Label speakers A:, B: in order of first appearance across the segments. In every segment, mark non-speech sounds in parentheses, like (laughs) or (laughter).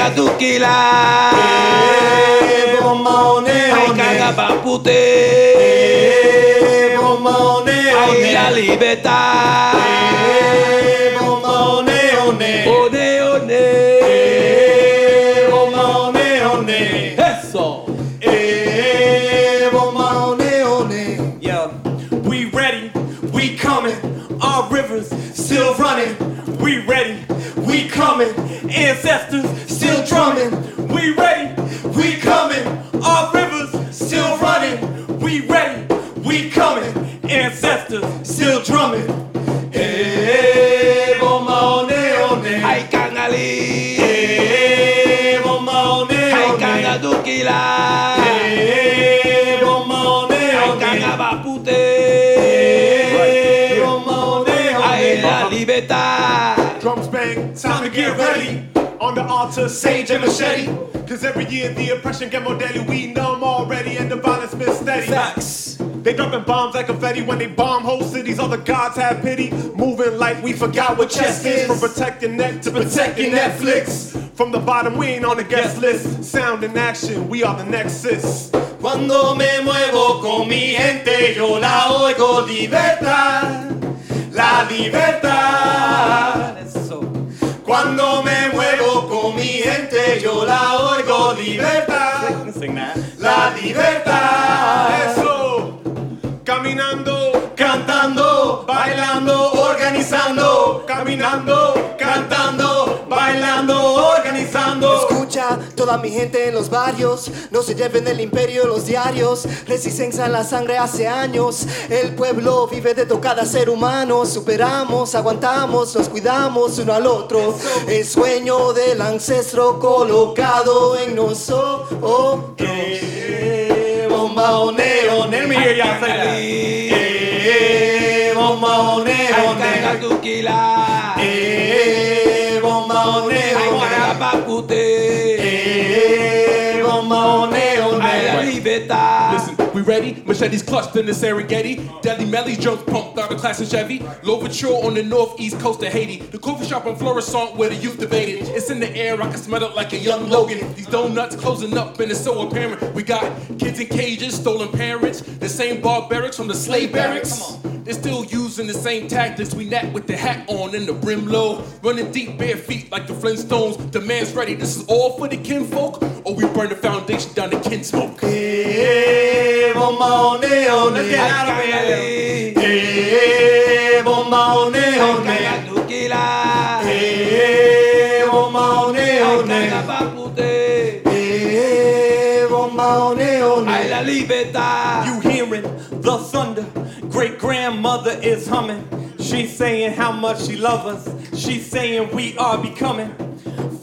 A: Kanga tukila.
B: Eh, bomba one one.
A: kanga papute.
B: Bomba one one.
A: libertà.
B: Eh, bomba one one.
A: One one.
B: Bomba one one.
A: Eso.
B: Bomba one one.
C: Yeah, we ready, we coming. Our rivers still running. We ready, we coming. Ancestors
D: sage and machete. Cause every year the oppression get more deadly. We numb already and the violence been steady.
C: Facts.
D: They dropping bombs like confetti when they bomb whole cities. All the gods have pity. Moving like we forgot what chess is. From protecting neck to protect your Netflix. From the bottom, we ain't on the guest list. Sound and action, we are the nexus.
B: Cuando me muevo con mi gente, yo la oigo libertad, la libertad. Cuando me muevo con mi gente, yo la oigo libertad, la libertad.
E: Toda mi gente en los barrios, no se lleven del imperio los diarios, resistencia en la sangre hace años, el pueblo vive de cada ser humano, superamos, aguantamos, nos cuidamos uno al otro, el sueño del ancestro colocado en nosotros.
B: Eh, bomba o neón, let me hear y'all say that. Eh, bomba o
A: Hai kanga
B: neón,
A: tukila.
B: eh, bomba o
A: Hai
B: neón,
A: kanga papute.
B: bomba o neón.
A: Hai la libertà.
F: Listen, we ready? Machetes clutched in the Serengeti. Deadly Melly drums pumped out of class and Chevy. Louverture on the northeast coast of Haiti. The coffee shop on Florissant where the youth debated. It's in the air, I can smell it like a young Logan. These donuts closing up and it's so apparent. We got kids in cages, stolen parents, the same barbarics from the slave barracks. They're still using the same tactics. We nap with the hat on and the brim low. Running deep bare feet like the Flintstones. The man's ready. This is all for the kinfolk, or we burn the foundation down to kin smoke.
B: Bomba o neón,
A: Hai kangali.
B: bomba o
A: Hai
B: neón,
A: kanga tukila.
B: bomba o
A: Hai
B: neón,
A: kanga papute.
B: bomba o neón.
A: Hai la libertà.
C: You hearing the thunder? Great grandmother is humming. She's saying how much she loves us. She's saying we are becoming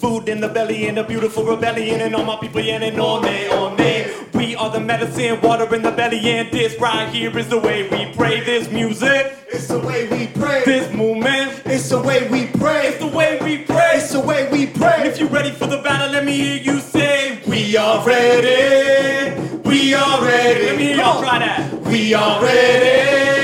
C: food in the belly and a beautiful rebellion. And all my people yanning on me, on me. We are the medicine, water in the belly, and this right here is the way we pray. This music,
B: It's the way we pray.
C: this movement,
B: It's the way we pray.
C: it's the way we pray.
B: It's the way we
C: And
B: pray.
C: if you're ready for the battle, let me hear you say,
B: We are ready. We are ready.
C: Let me hear y'all try that.
B: We are ready.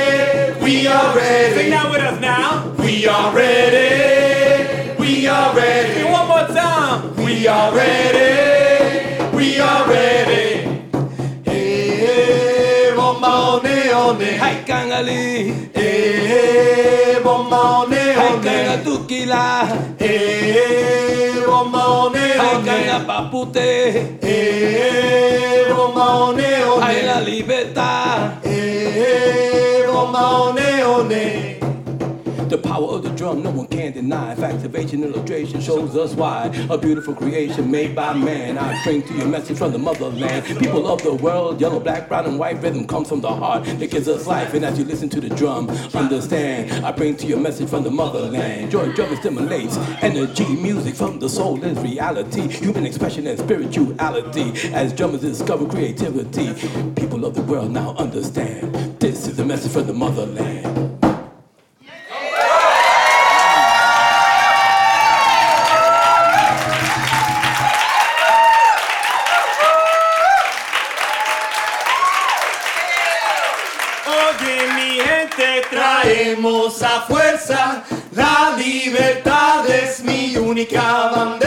B: We are ready.
C: Sing that with us now.
B: We are ready. We are ready.
C: one more time.
B: We are ready. We are ready. Eh, bomba o neone.
A: Hai kangali.
B: Eh, bomba o
A: Hai kanga tukila.
B: Eh, bomba o
A: Hai kanga papute.
B: Eh, bomba o
A: Hai la
B: neone.
A: マ
B: オおね。ネ
A: The power of the drum, no one can deny. Factivation illustration shows us why. A beautiful creation made by man. I bring to you message from the motherland. People of the world, yellow, black, brown, and white rhythm comes from the heart that gives us life. And as you listen to the drum, understand. I bring to you message from the motherland. Joy drum stimulates energy. Music from the soul is reality. Human expression and spirituality. As drummers discover creativity, people of the world now understand. This is the message from the motherland.
B: Traemos a fuerza. La libertad es mi única bandera.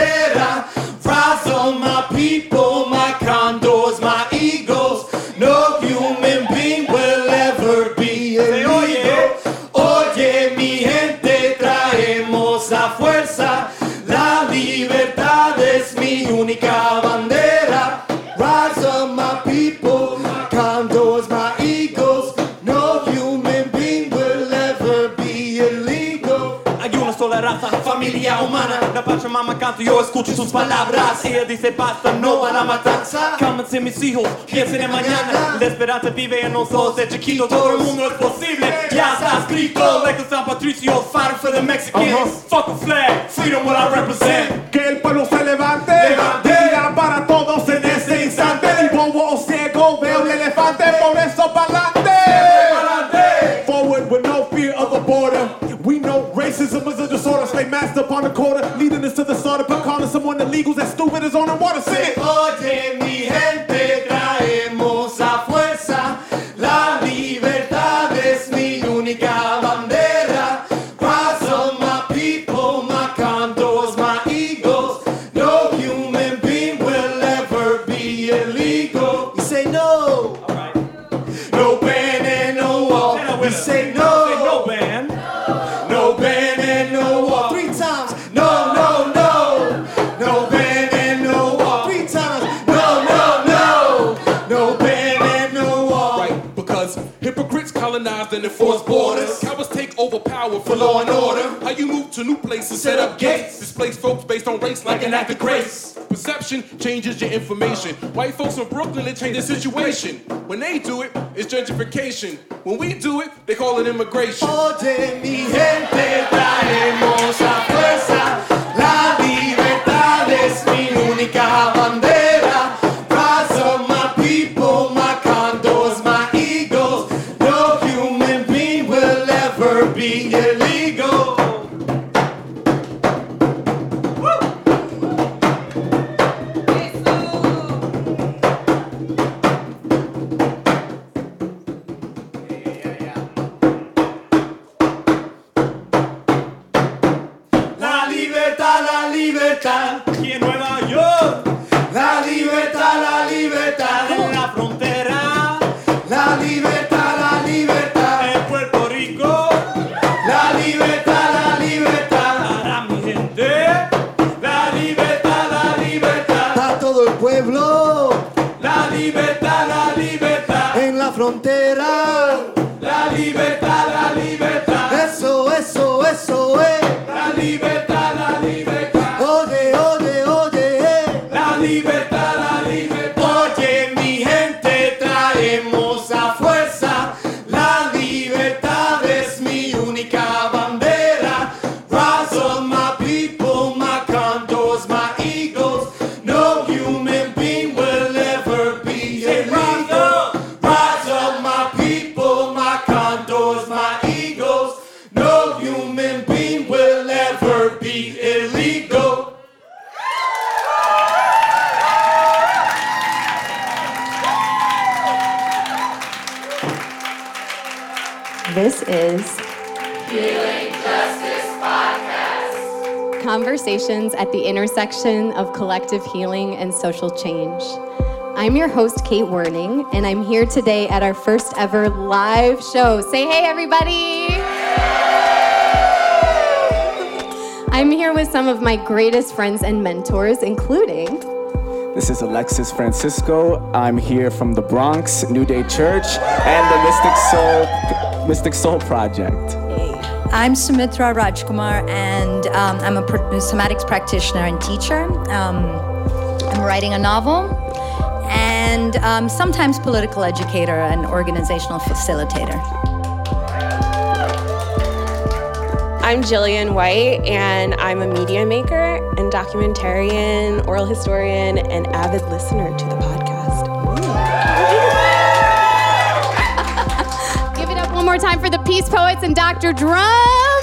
B: Familia humana,
C: la Pachamama canto, yo escucho sus palabras. Ella dice basta,
B: no a la matanza.
C: Cálmense mis hijos, piensen en mañana. La esperanza vive en nosotros de chiquitos. Todo el mundo es posible, ya está escrito. Like San Patricio, fighting for the Mexicans. Fuck a flag, freedom what I represent.
D: Que el pueblo se levante.
B: Levante.
D: Illegals as stupid as on the water. Sing it.
B: Oye, mi
F: to new set up gates, displace folks based on race like an act of grace. Perception changes your information. White folks from Brooklyn, it changes the situation. When they do it, it's gentrification. When we do it, they call it immigration.
G: Intersection of collective healing and social change. I'm your host, Kate Werning, and I'm here today at our first ever live show. Say hey, everybody! I'm here with some of my greatest friends and mentors, including
H: This is Alexis Francisco. I'm here from the Bronx, New Day Church, and the Mystic Soul, Mystic Soul Project.
I: I'm Sumitra Rajkumar, and um, I'm a pr- somatics practitioner and teacher. Um, I'm writing a novel, and um, sometimes political educator and organizational facilitator.
J: I'm Jillian White, and I'm a media maker and documentarian, oral historian, and avid listener to the podcast.
G: Give it up one more time for the Peace Poets and Dr. Drum.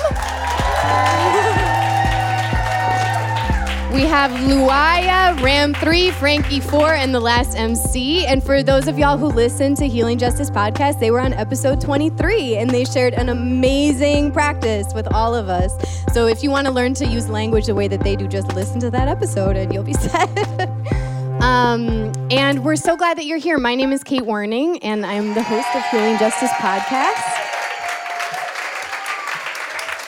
G: We have Luaya, Ram 3, Frankie 4, and the last MC. And for those of y'all who listen to Healing Justice Podcast, they were on episode 23 and they shared an amazing practice with all of us. So if you want to learn to use language the way that they do, just listen to that episode and you'll be (laughs) set. um, and we're so glad that you're here. My name is Kate Werning, and I'm the host of Healing Justice Podcast.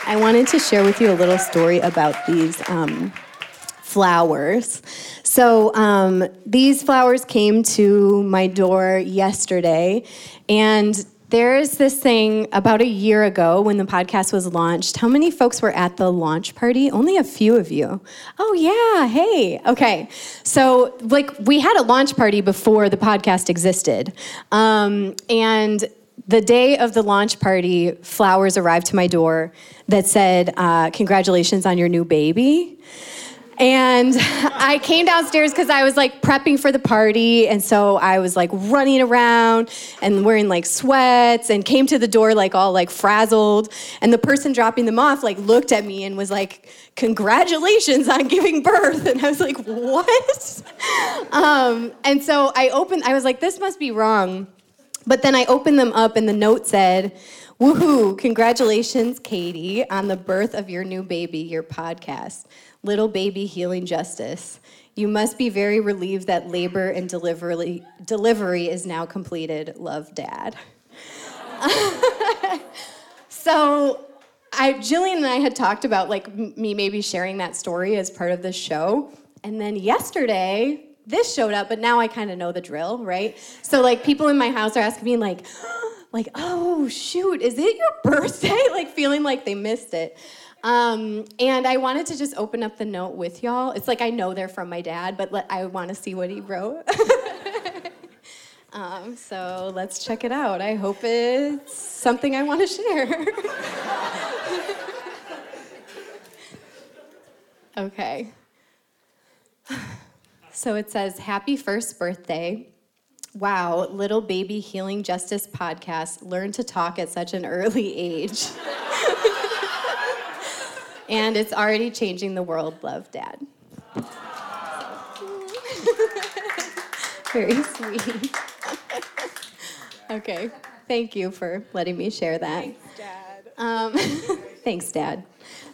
G: I wanted to share with you a little story about these um, flowers. So, um, these flowers came to my door yesterday, and there's this thing about a year ago when the podcast was launched. How many folks were at the launch party? Only a few of you. Oh, yeah. Hey. Okay. So, like, we had a launch party before the podcast existed. Um, and the day of the launch party, flowers arrived to my door that said, uh, Congratulations on your new baby. And (laughs) I came downstairs because I was like prepping for the party. And so I was like running around and wearing like sweats and came to the door like all like frazzled. And the person dropping them off like looked at me and was like, Congratulations on giving birth. And I was like, What? (laughs) Um, and so I opened, I was like, This must be wrong. But then I opened them up and the note said, Woohoo, congratulations, Katie, on the birth of your new baby, your podcast, Little Baby Healing Justice. You must be very relieved that labor and delivery, delivery is now completed. Love, Dad. (laughs) so, I, Jillian and I had talked about like me maybe sharing that story as part of the show. And then yesterday, this showed up, but now I kind of know the drill, right? So like people in my house are asking me like, (gasps) like, oh shoot, is it your birthday? (laughs) like feeling like they missed it. Um, and I wanted to just open up the note with y'all. It's like I know they're from my dad, but let, I want to see what he wrote. (laughs) um, so let's check it out. I hope it's something I want to share. (laughs) okay. So it says, Happy first birthday. Wow, little baby healing justice podcast. Learn to talk at such an early age. (laughs) and it's already changing the world. Love, Dad. (laughs) Very sweet. okay, thank you for letting me share that.
J: Thanks, Dad.
G: Um, (laughs) thanks, Dad.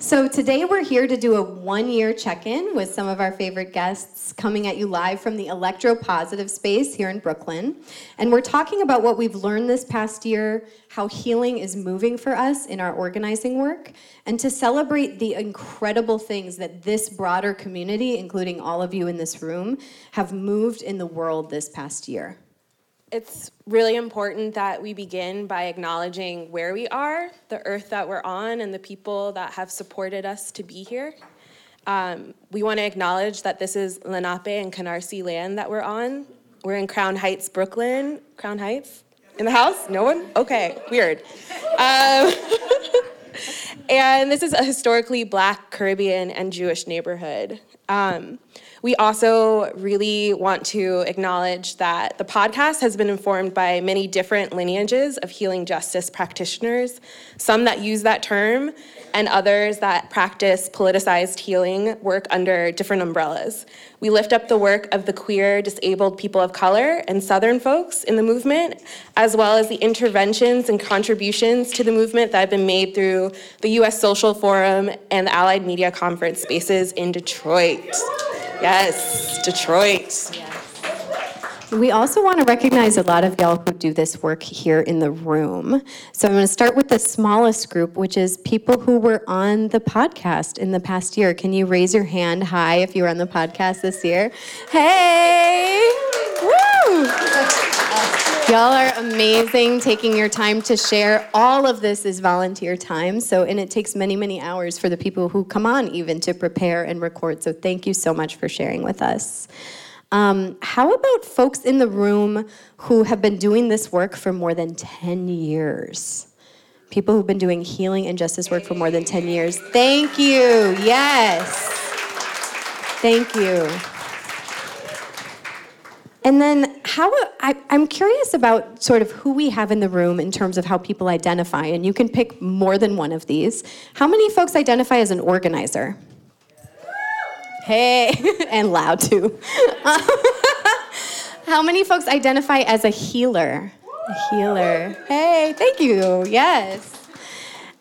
G: So today we're here to do a one-year check-in with some of our favorite guests coming at you live from the electropositive space here in Brooklyn. And we're talking about what we've learned this past year, how healing is moving for us in our organizing work, and to celebrate the incredible things that this broader community, including all of you in this room, have moved in the world this past year
J: it's really important that we begin by acknowledging where we are, the earth that we're on, and the people that have supported us to be here. Um, we want to acknowledge that this is Lenape and Canarsie land that we're on. We're in Crown Heights, Brooklyn. Crown Heights? In the house? No one? Okay, weird. Um, (laughs) and this is a historically black, Caribbean, and Jewish neighborhood. Um, we also really want to acknowledge that the podcast has been informed by many different lineages of healing justice practitioners, some that use that term, and others that practice politicized healing work under different umbrellas. We lift up the work of the queer, disabled people of color and Southern folks in the movement, as well as the interventions and contributions to the movement that have been made through the US Social Forum and the Allied Media Conference spaces in Detroit. Yes, Detroit.
G: We also want to recognize a lot of y'all who do this work here in the room. So I'm going to start with the smallest group, which is people who were on the podcast in the past year. Can you raise your hand high if you were on the podcast this year? Hey! Woo! Y'all are amazing taking your time to share. All of this is volunteer time. So, and it takes many, many hours for the people who come on even to prepare and record. So, thank you so much for sharing with us. Um, how about folks in the room who have been doing this work for more than 10 years? People who've been doing healing and justice work for more than 10 years. Thank you. Yes. Thank you. And then, how I, am curious about sort of who we have in the room in terms of how people identify, and you can pick more than one of these. How many folks identify as an organizer? Hey, (laughs) and loud too. (laughs) How many folks identify as a healer? A healer. Hey, thank you. Yes.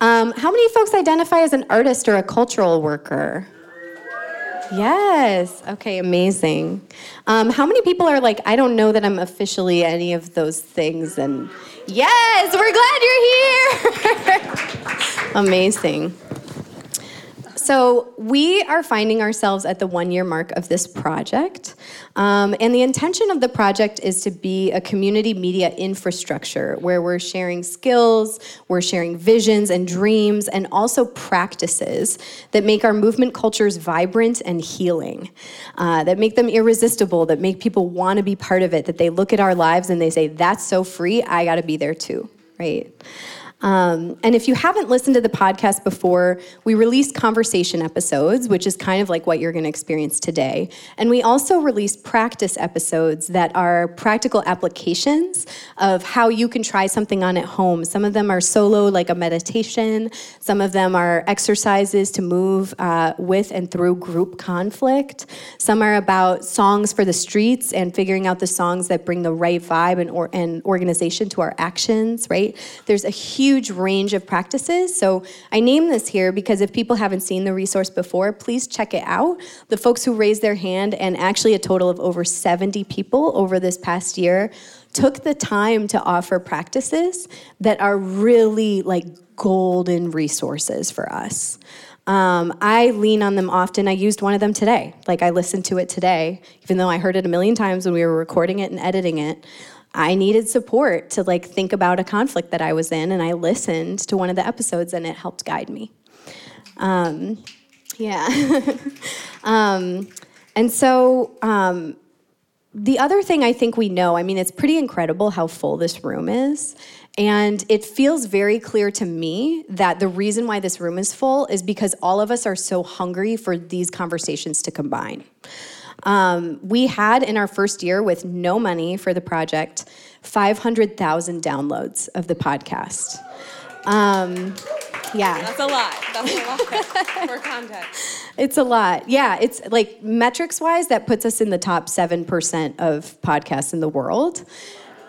G: Um, how many folks identify as an artist or a cultural worker? Yes. Okay, amazing. Um, how many people are like, I don't know that I'm officially any of those things? And yes, we're glad you're here. (laughs) amazing. So, we are finding ourselves at the one year mark of this project. Um, and the intention of the project is to be a community media infrastructure where we're sharing skills, we're sharing visions and dreams, and also practices that make our movement cultures vibrant and healing, uh, that make them irresistible, that make people want to be part of it, that they look at our lives and they say, That's so free, I got to be there too, right? Um, and if you haven't listened to the podcast before, we release conversation episodes, which is kind of like what you're going to experience today. And we also release practice episodes that are practical applications of how you can try something on at home. Some of them are solo, like a meditation, some of them are exercises to move uh, with and through group conflict. Some are about songs for the streets and figuring out the songs that bring the right vibe and, or, and organization to our actions, right? There's a huge huge range of practices. So I name this here because if people haven't seen the resource before, please check it out. The folks who raised their hand, and actually a total of over 70 people over this past year, took the time to offer practices that are really like golden resources for us. Um, I lean on them often. I used one of them today. Like I listened to it today, even though I heard it a million times when we were recording it and editing it. I needed support to like think about a conflict that I was in, and I listened to one of the episodes, and it helped guide me. Um, yeah. (laughs) um, and so um, the other thing I think we know, I mean, it's pretty incredible how full this room is. And it feels very clear to me that the reason why this room is full is because all of us are so hungry for these conversations to combine. Um, we had in our first year with no money for the project 500,000 downloads of the podcast. Um, yeah.
J: That's a lot. That's a lot (laughs) for context.
G: It's a lot. Yeah, it's like metrics wise, that puts us in the top 7% of podcasts in the world.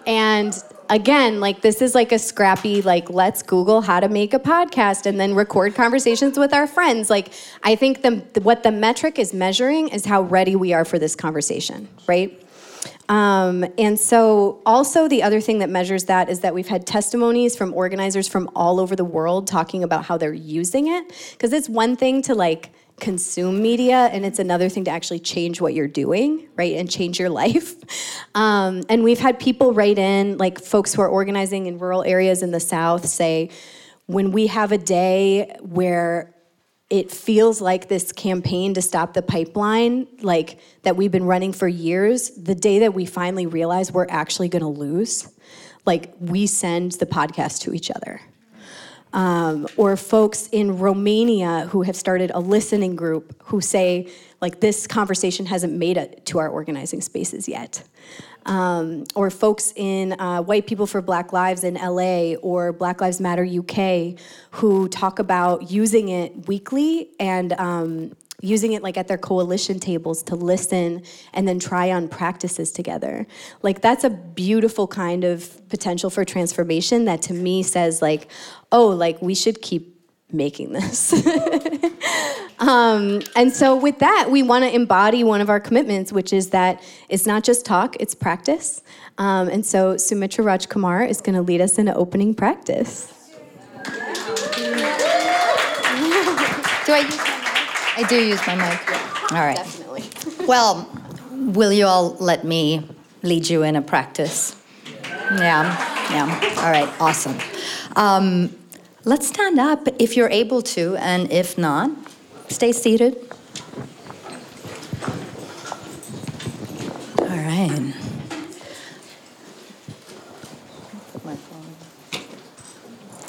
G: And again, like this is like a scrappy, like, let's Google how to make a podcast and then record conversations with our friends. Like, I think the, what the metric is measuring is how ready we are for this conversation, right? Um, and so, also, the other thing that measures that is that we've had testimonies from organizers from all over the world talking about how they're using it. Because it's one thing to like, consume media and it's another thing to actually change what you're doing right and change your (laughs) life. Um, and we've had people write in like folks who are organizing in rural areas in the south say when we have a day where it feels like this campaign to stop the pipeline like that we've been running for years the day that we finally realize we're actually going to lose like we send the podcast to each other um, or folks in Romania who have started a listening group who say, like, this conversation hasn't made it to our organizing spaces yet. Um, or folks in uh, White People for Black Lives in LA or Black Lives Matter UK who talk about using it weekly and um, using it like at their coalition tables to listen and then try on practices together. Like that's a beautiful kind of potential for transformation that to me says like, oh, like we should keep making this. (laughs) um, and so with that, we want to embody one of our commitments, which is that it's not just talk, it's practice. Um, and so Sumitra Rajkumar is going to lead us in an opening practice.
I: Do I I do use my mic.
G: Yeah,
I: all right.
G: Definitely. (laughs)
I: well, will you all let me lead you in a practice? Yeah, yeah. All right, awesome. Um, let's stand up if you're able to, and if not, stay seated. All right.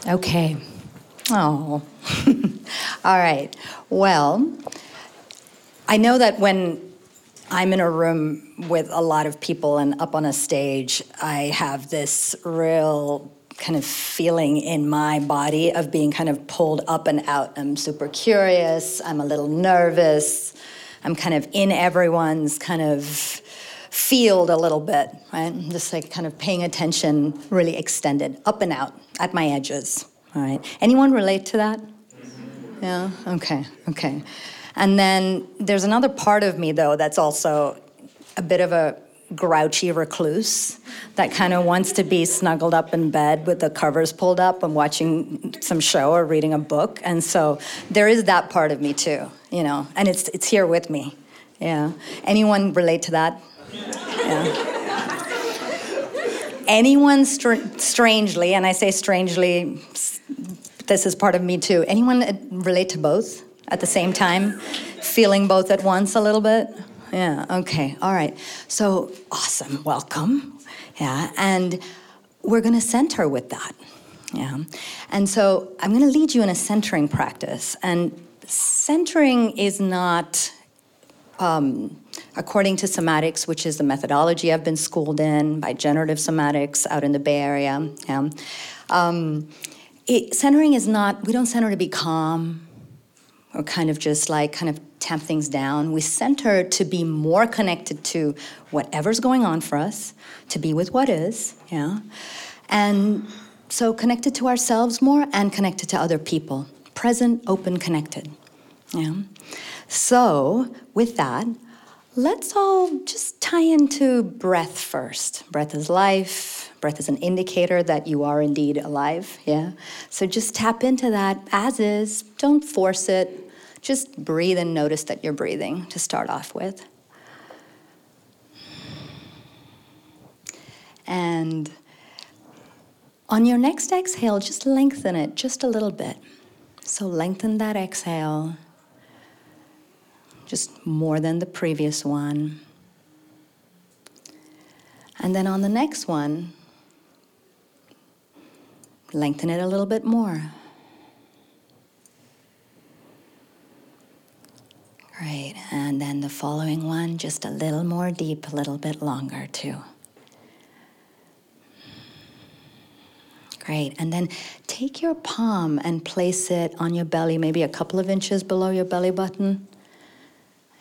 I: Okay. Oh. (laughs) All right. Well, I know that when I'm in a room with a lot of people and up on a stage, I have this real kind of feeling in my body of being kind of pulled up and out. I'm super curious, I'm a little nervous, I'm kind of in everyone's kind of field a little bit, right? I'm just like kind of paying attention, really extended, up and out, at my edges. All right. Anyone relate to that? Yeah? Okay, okay. And then there's another part of me, though, that's also a bit of a grouchy recluse that kind of wants to be snuggled up in bed with the covers pulled up and watching some show or reading a book. And so there is that part of me too, you know, and it's it's here with me. Yeah. Anyone relate to that? Yeah. Anyone str- strangely, and I say strangely, this is part of me too. Anyone relate to both at the same time? Feeling both at once a little bit? Yeah, okay, all right. So awesome, welcome. Yeah, and we're gonna center with that. Yeah, and so I'm gonna lead you in a centering practice. And centering is not um, according to somatics, which is the methodology I've been schooled in by generative somatics out in the Bay Area. Yeah. Um, it, centering is not, we don't center to be calm or kind of just like kind of tamp things down. We center to be more connected to whatever's going on for us, to be with what is, yeah. And so connected to ourselves more and connected to other people. Present, open, connected. Yeah. So, with that, let's all just tie into breath first. Breath is life. Breath is an indicator that you are indeed alive. Yeah. So just tap into that as is. Don't force it. Just breathe and notice that you're breathing to start off with. And on your next exhale, just lengthen it just a little bit. So lengthen that exhale just more than the previous one. And then on the next one, lengthen it a little bit more. Great. And then the following one, just a little more deep, a little bit longer too. Great. And then take your palm and place it on your belly, maybe a couple of inches below your belly button.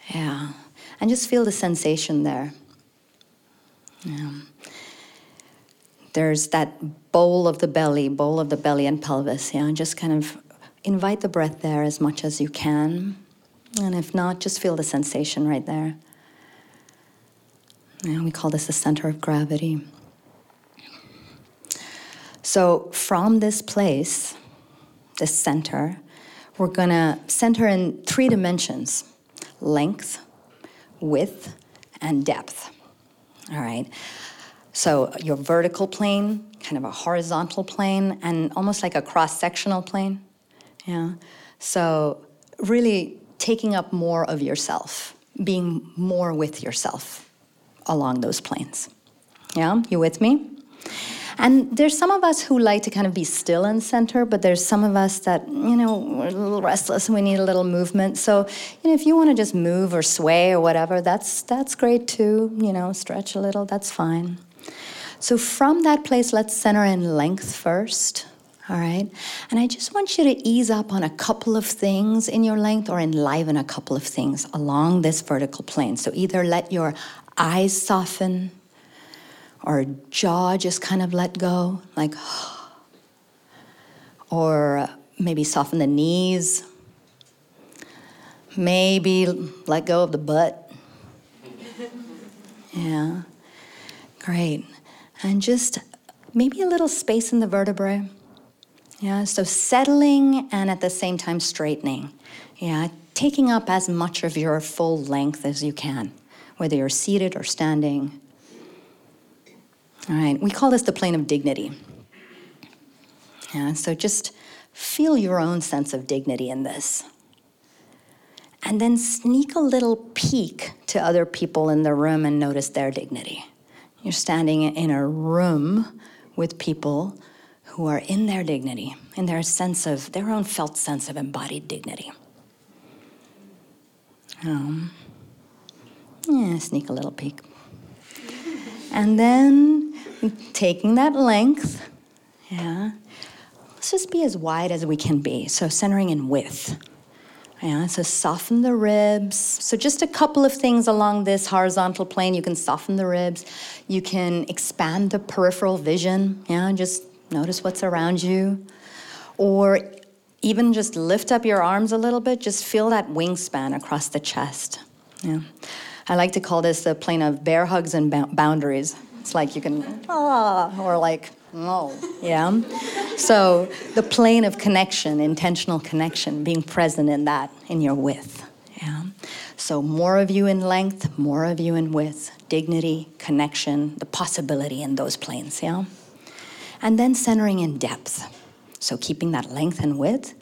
I: Yeah. And just feel the sensation there. Yeah. There's that bowl of the belly, bowl of the belly and pelvis. Yeah. And just kind of invite the breath there as much as you can. And if not, just feel the sensation right there. Yeah, we call this the center of gravity. So, from this place, this center, we're gonna center in three dimensions length, width, and depth. All right. So, your vertical plane, kind of a horizontal plane, and almost like a cross sectional plane. Yeah. So, really taking up more of yourself, being more with yourself along those planes. Yeah, you with me? And there's some of us who like to kind of be still in center, but there's some of us that, you know, we're a little restless and we need a little movement. So, you know, if you want to just move or sway or whatever, that's that's great too. You know, stretch a little, that's fine. So from that place, let's center in length first. All right. And I just want you to ease up on a couple of things in your length or enliven a couple of things along this vertical plane. So either let your eyes soften or jaw just kind of let go, like, (sighs) or maybe soften the knees, maybe let go of the butt. (laughs) Yeah, great. And just maybe a little space in the vertebrae. Yeah, so settling and at the same time straightening. Yeah, taking up as much of your full length as you can, whether you're seated or standing. All right, we call this the plane of dignity. Yeah, so just feel your own sense of dignity in this. And then sneak a little peek to other people in the room and notice their dignity. You're standing in a room with people who are in their dignity, in their sense of their own felt sense of embodied dignity. Um, yeah, sneak a little peek. And then taking that length, yeah, let's just be as wide as we can be. So centering in width. Yeah, so soften the ribs. So just a couple of things along this horizontal plane. You can soften the ribs. You can expand the peripheral vision. Yeah, just notice what's around you. Or even just lift up your arms a little bit. Just feel that wingspan across the chest. Yeah. I like to call this the plane of bear hugs and boundaries. It's like you can, ah, or like, no, yeah. So the plane of connection, intentional connection, being present in that, in your width, yeah. So more of you in length, more of you in width, dignity, connection, the possibility in those planes, yeah. And then centering in depth. So keeping that length and width,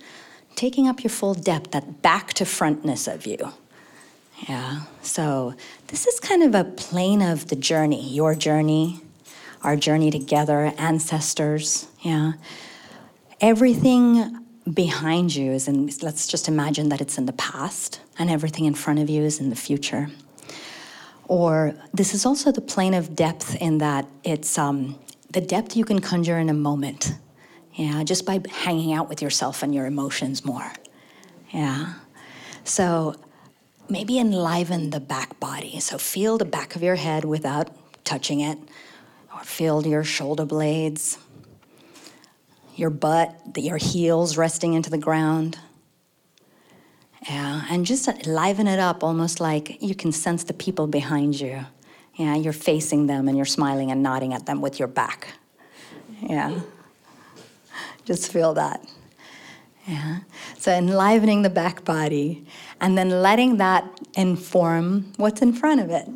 I: taking up your full depth, that back to frontness of you. Yeah. So this is kind of a plane of the journey, your journey, our journey together, ancestors. Yeah. Everything behind you is in, let's just imagine that it's in the past, and everything in front of you is in the future. Or this is also the plane of depth in that it's um, the depth you can conjure in a moment. Yeah, just by hanging out with yourself and your emotions more. Yeah. So maybe enliven the back body. So feel the back of your head without touching it, feel your shoulder blades, your butt, your heels resting into the ground. Yeah, and just liven it up almost like you can sense the people behind you. Yeah, you're facing them and you're smiling and nodding at them with your back. Yeah. Just feel that. Yeah. So enlivening the back body and then letting that inform what's in front of it.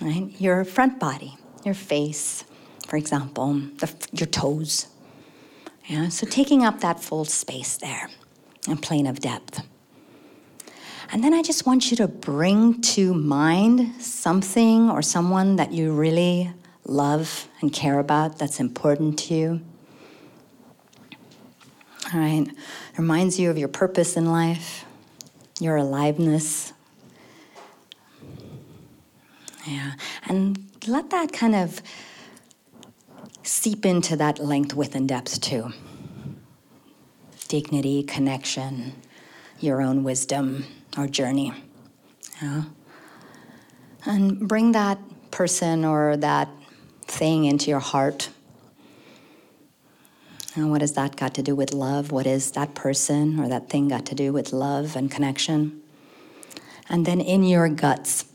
I: Right? Your front body, your face, for example, the, your toes. Yeah. So taking up that full space there, a plane of depth. And then I just want you to bring to mind something or someone that you really love and care about that's important to you. All right. Reminds you of your purpose in life, your aliveness. Yeah. And let that kind of seep into that length, width, and depth too. Dignity, connection, your own wisdom or journey. Yeah. And bring that person or that thing into your heart. And what has that got to do with love? What is that person or that thing got to do with love and connection? And then in your guts,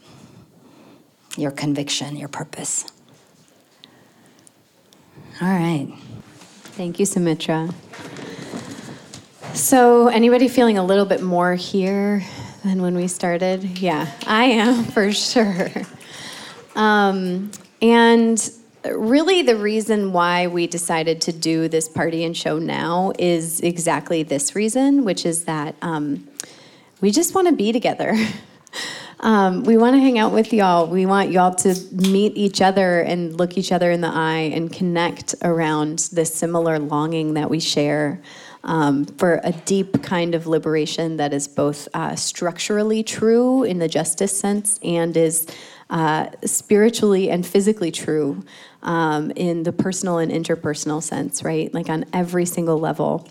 I: your conviction, your purpose. All right.
G: Thank you, Sumitra. So, anybody feeling a little bit more here than when we started? Yeah, I am (laughs) for sure. Um, and really, the reason why we decided to do this party and show now is exactly this reason, which is that um, we just want to be together. (laughs) Um, we want to hang out with y'all. We want y'all to meet each other and look each other in the eye and connect around this similar longing that we share um, for a deep kind of liberation that is both uh, structurally true in the justice sense and is uh, spiritually and physically true um, in the personal and interpersonal sense, right? Like on every single level.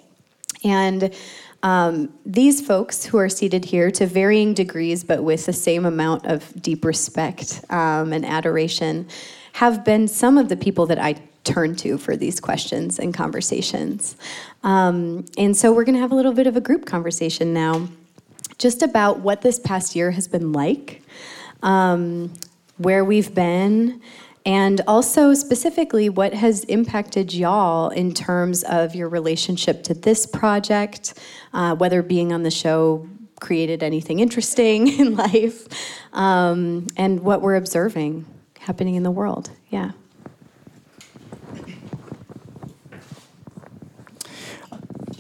G: And um, these folks who are seated here to varying degrees, but with the same amount of deep respect um, and adoration, have been some of the people that I turn to for these questions and conversations. Um, and so we're going to have a little bit of a group conversation now, just about what this past year has been like, um, where we've been, and also specifically what has impacted y'all in terms of your relationship to this project, uh, whether being on the show created anything interesting (laughs) in life, um, and what we're observing happening in the world. Yeah.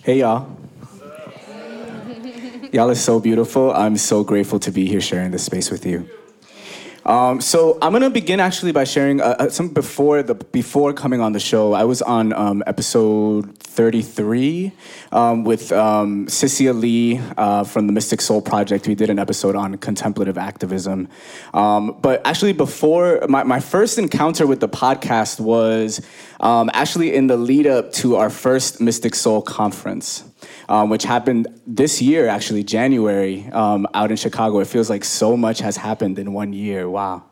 H: Hey, y'all. Y'all are so beautiful. I'm so grateful to be here sharing this space with you. Um, so I'm gonna begin actually by sharing uh, uh, some before the before coming on the show. I was on um, episode 33 um, with um, Lee uh, from the Mystic Soul Project. We did an episode on contemplative activism. Um, but actually, before my, my first encounter with the podcast was um, actually in the lead up to our first Mystic Soul conference. Um, which happened this year, actually, January, um, out in Chicago. It feels like so much has happened in one year. Wow.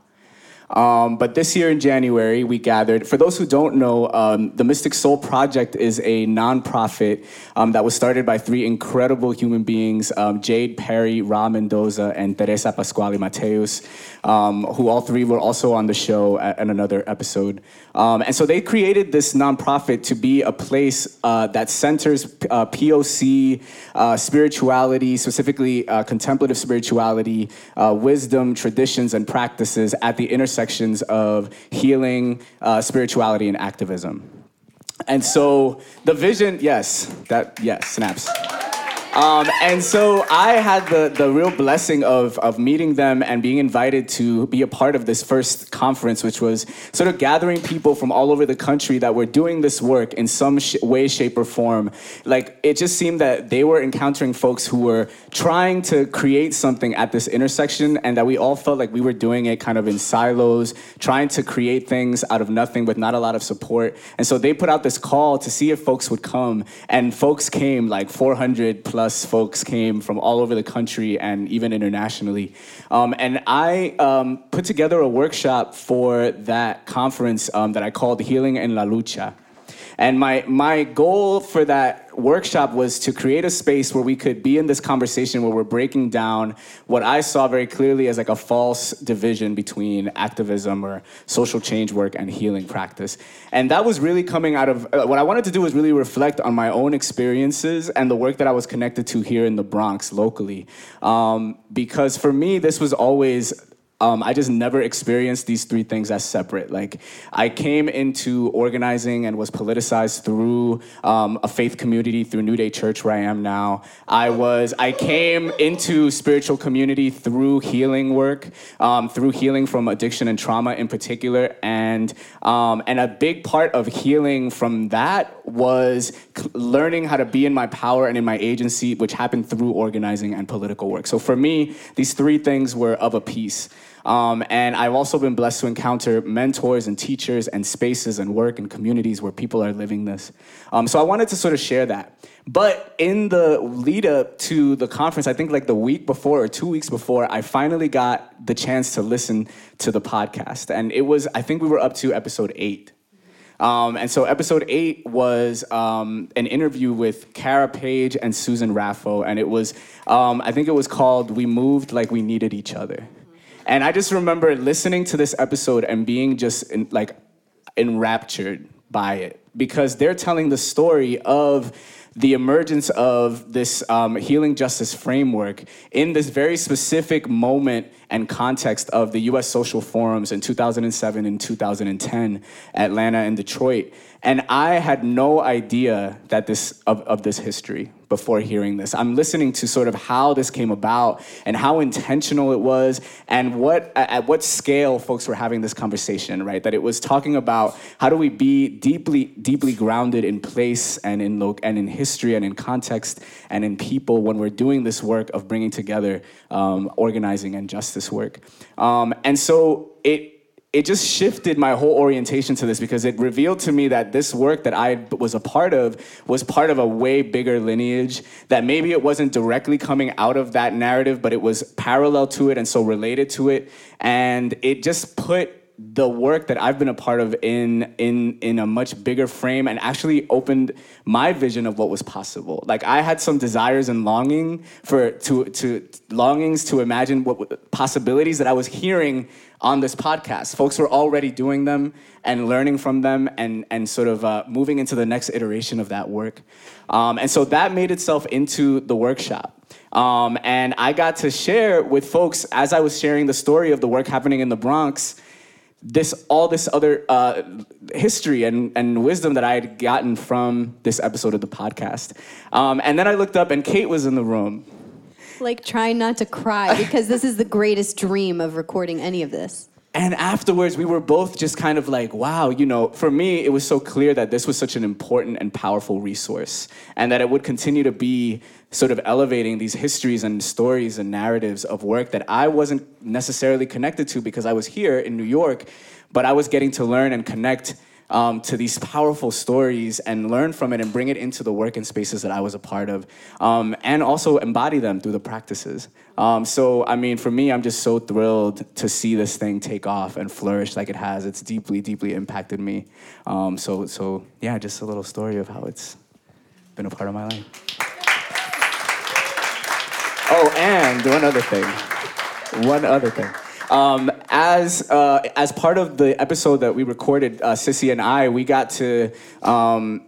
H: Um, but this year in January, we gathered. For those who don't know, um, the Mystic Soul Project is a nonprofit um, that was started by three incredible human beings um, Jade Perry, Ra Mendoza, and Teresa Pasquale Mateus, um, who all three were also on the show at another episode. Um, and so they created this nonprofit to be a place uh, that centers uh, POC, uh, spirituality, specifically uh, contemplative spirituality, uh, wisdom, traditions, and practices at the intersections of healing, uh, spirituality, and activism. And so the vision, yes, that, yes, snaps. Um, and so I had the, the real blessing of, of meeting them and being invited to be a part of this first conference, which was sort of gathering people from all over the country that were doing this work in some sh- way, shape, or form. Like, it just seemed that they were encountering folks who were trying to create something at this intersection, and that we all felt like we were doing it kind of in silos, trying to create things out of nothing with not a lot of support. And so they put out this call to see if folks would come, and folks came, like 400 plus folks came from all over the country and even internationally. Um, and I um, put together a workshop for that conference um, that I called Healing en la Lucha. And my, my goal for that workshop was to create a space where we could be in this conversation where we're breaking down what I saw very clearly as like a false division between activism or social change work and healing practice. And that was really coming out of uh, what I wanted to do was really reflect on my own experiences and the work that I was connected to here in the Bronx locally. Um, because for me, this was always um, I just never experienced these three things as separate. Like, I came into organizing and was politicized through um, a faith community, through New Day Church, where I am now. I was, I came into spiritual community through healing work, um, through healing from addiction and trauma in particular, and um, and a big part of healing from that was learning how to be in my power and in my agency, which happened through organizing and political work. So for me, these three things were of a piece. Um, and I've also been blessed to encounter mentors and teachers and spaces and work and communities where people are living this. Um, so I wanted to sort of share that. But in the lead up to the conference, I think like the week before or two weeks before, I finally got the chance to listen to the podcast. And it was, I think we were up to episode eight. Um, and so episode eight was um, an interview with Cara Page and Susan Raffo, and it was, um, I think it was called "We Moved Like We Needed Each Other." And I just remember listening to this episode and being just in, like enraptured by it because they're telling the story of the emergence of this um, healing justice framework in this very specific moment and context of the US social forums in 2007 and 2010, Atlanta and Detroit. And I had no idea that this of, of this history before hearing this. I'm listening to sort of how this came about and how intentional it was and what at what scale folks were having this conversation, right? That it was talking about how do we be deeply deeply grounded in place and in lo- and in history and in context and in people when we're doing this work of bringing together um, organizing and justice work. Um, and so it it just shifted my whole orientation to this because it revealed to me that this work that I was a part of was part of a way bigger lineage, that maybe it wasn't directly coming out of that narrative, but it was parallel to it and so related to it. And it just put the work that I've been a part of in in in a much bigger frame and actually opened my vision of what was possible. Like I had some desires and longing for to to longings to imagine what possibilities that I was hearing on this podcast. Folks were already doing them and learning from them and and sort of uh, moving into the next iteration of that work. Um, and so that made itself into the workshop. Um, and I got to share with folks as I was sharing the story of the work happening in the Bronx this all this other uh, history and, and wisdom that I had gotten from this episode of the podcast. Um, and then I looked up and Kate was in the room.
G: Like trying not to cry because this is the greatest dream of recording any of this.
H: And afterwards, we were both just kind of like, wow, you know, for me, it was so clear that this was such an important and powerful resource, and that it would continue to be sort of elevating these histories and stories and narratives of work that I wasn't necessarily connected to because I was here in New York, but I was getting to learn and connect um, to these powerful stories and learn from it and bring it into the work and spaces that I was a part of, um, and also embody them through the practices. Um, so, I mean, for me, I'm just so thrilled to see this thing take off and flourish like it has. It's deeply, deeply impacted me. Um, so, so yeah, just a little story of how it's been a part of my life. Oh, and one other thing. One other thing. Um, as uh, as part of the episode that we recorded, uh, Sissy and I, we got to um,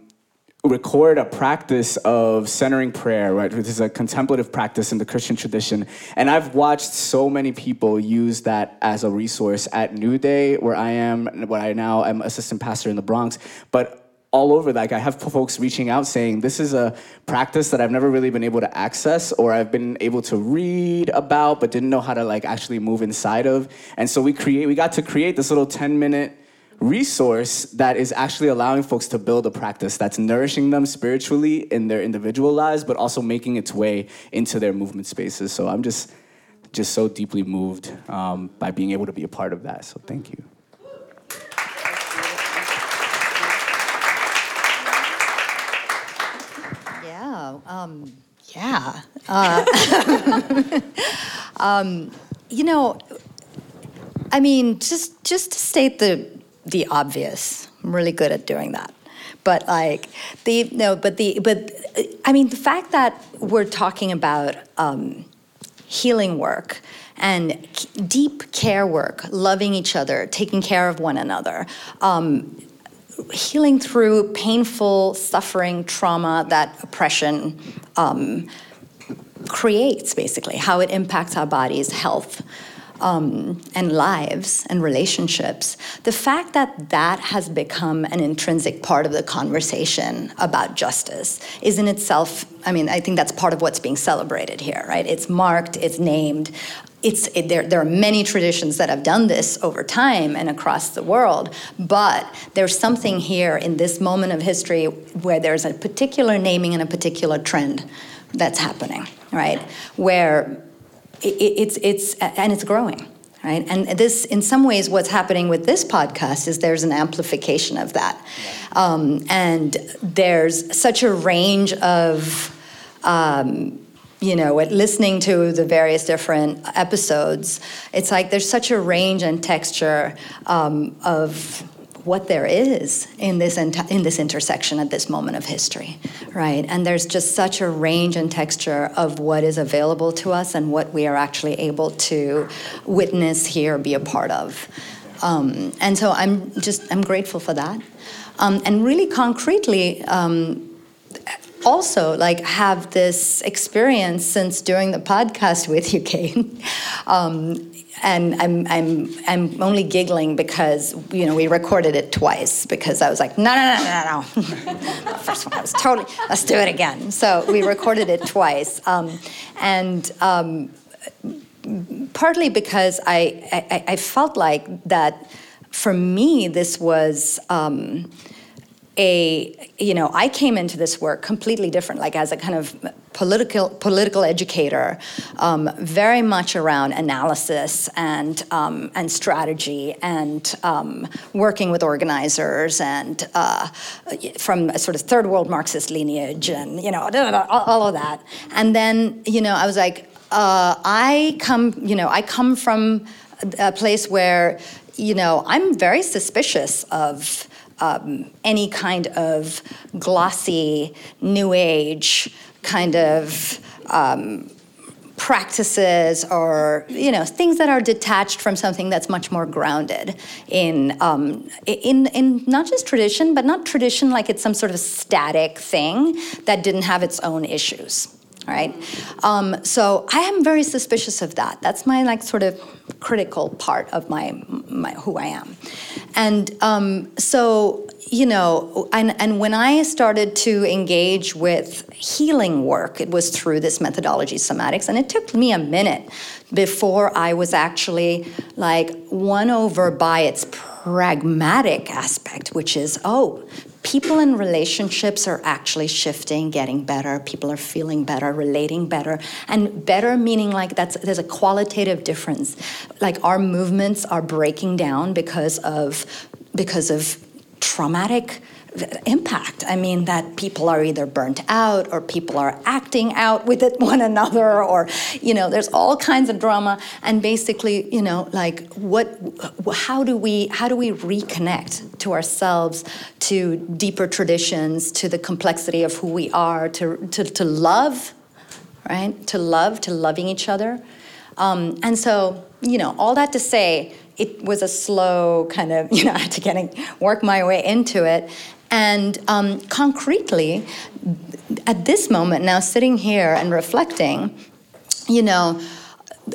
H: record a practice of centering prayer, right? Which is a contemplative practice in the Christian tradition. And I've watched so many people use that as a resource at New Day, where I am, where I now am assistant pastor in the Bronx. But all over. Like i have folks reaching out saying this is a practice that i've never really been able to access or i've been able to read about but didn't know how to like actually move inside of. And so we create we got to create this little 10 minute resource that is actually allowing folks to build a practice that's nourishing them spiritually in their individual lives but also making its way into their movement spaces. So i'm just just so deeply moved um, by being able to be a part of that. So thank you
I: Um, yeah. Uh, (laughs) um, you know, I mean, just just to state the the obvious. I'm really good at doing that. But like the no, but the but I mean the fact that we're talking about um, healing work and deep care work, loving each other, taking care of one another. Um, healing through painful suffering, trauma that oppression um, creates, basically, how it impacts our bodies, health. Um, and lives and relationships, the fact that that has become an intrinsic part of the conversation about justice is in itself, I mean, I think that's part of what's being celebrated here, right? It's marked, it's named, it's it, there, there are many traditions that have done this over time and across the world but there's something here in this moment of history where there's a particular naming and a particular trend that's happening right? Where it, it's it's and it's growing right? And this in some ways what's happening with this podcast is there's an amplification of that. Um, and there's such a range of um, you know, at listening to the various different episodes, it's like there's such a range and texture um, of what there is in this in this intersection at this moment of history, right? And there's just such a range and texture of what is available to us and what we are actually able to witness, here, be a part of. Um, and so I'm just I'm grateful for that. Um, and really concretely, um, also like have this experience since doing the podcast with you, (laughs) Kate. Um, and I'm, I'm, I'm only giggling because you know we recorded it twice because I was like no no no no no (laughs) first one I was totally let's do it again. So we recorded it twice. Um, and um, partly because I, I, I felt like that for me this was um, a you know i came into this work completely different like as a kind of political political educator um, very much around analysis and um, and strategy and um, working with organizers and uh, from a sort of third world marxist lineage and you know all of that. And then you know i was like uh, i come you know i come from a place where you know i'm very suspicious of um, any kind of glossy, new age kind of um, practices or you know things that are detached from something that's much more grounded in um, in in not just tradition, but not tradition like it's some sort of static thing that didn't have its own issues right? Um, so I am very suspicious of that. That's my like sort of critical part of my, my who I am, and um, so you know, and and when I started to engage with healing work, it was through this methodology somatics, and it took me a minute before I was actually like won over by its pragmatic aspect, which is oh, people in relationships are actually shifting, getting better. People are feeling better, relating better, and better meaning like that's there's a qualitative difference. Like our movements are breaking down because of because of traumatic impact. I mean, that people are either burnt out or people are acting out with it (laughs) one another, or, you know, there's all kinds of drama. And basically, you know, like, what, how do we, how do we reconnect to ourselves, to deeper traditions, to the complexity of who we are, to, to, to love, right? To love, to loving each other. Um, and so, you know, all that to say, it was a slow kind of, (laughs) you know, I had to of work my way into it. And um, concretely, at this moment, now sitting here and reflecting, you know,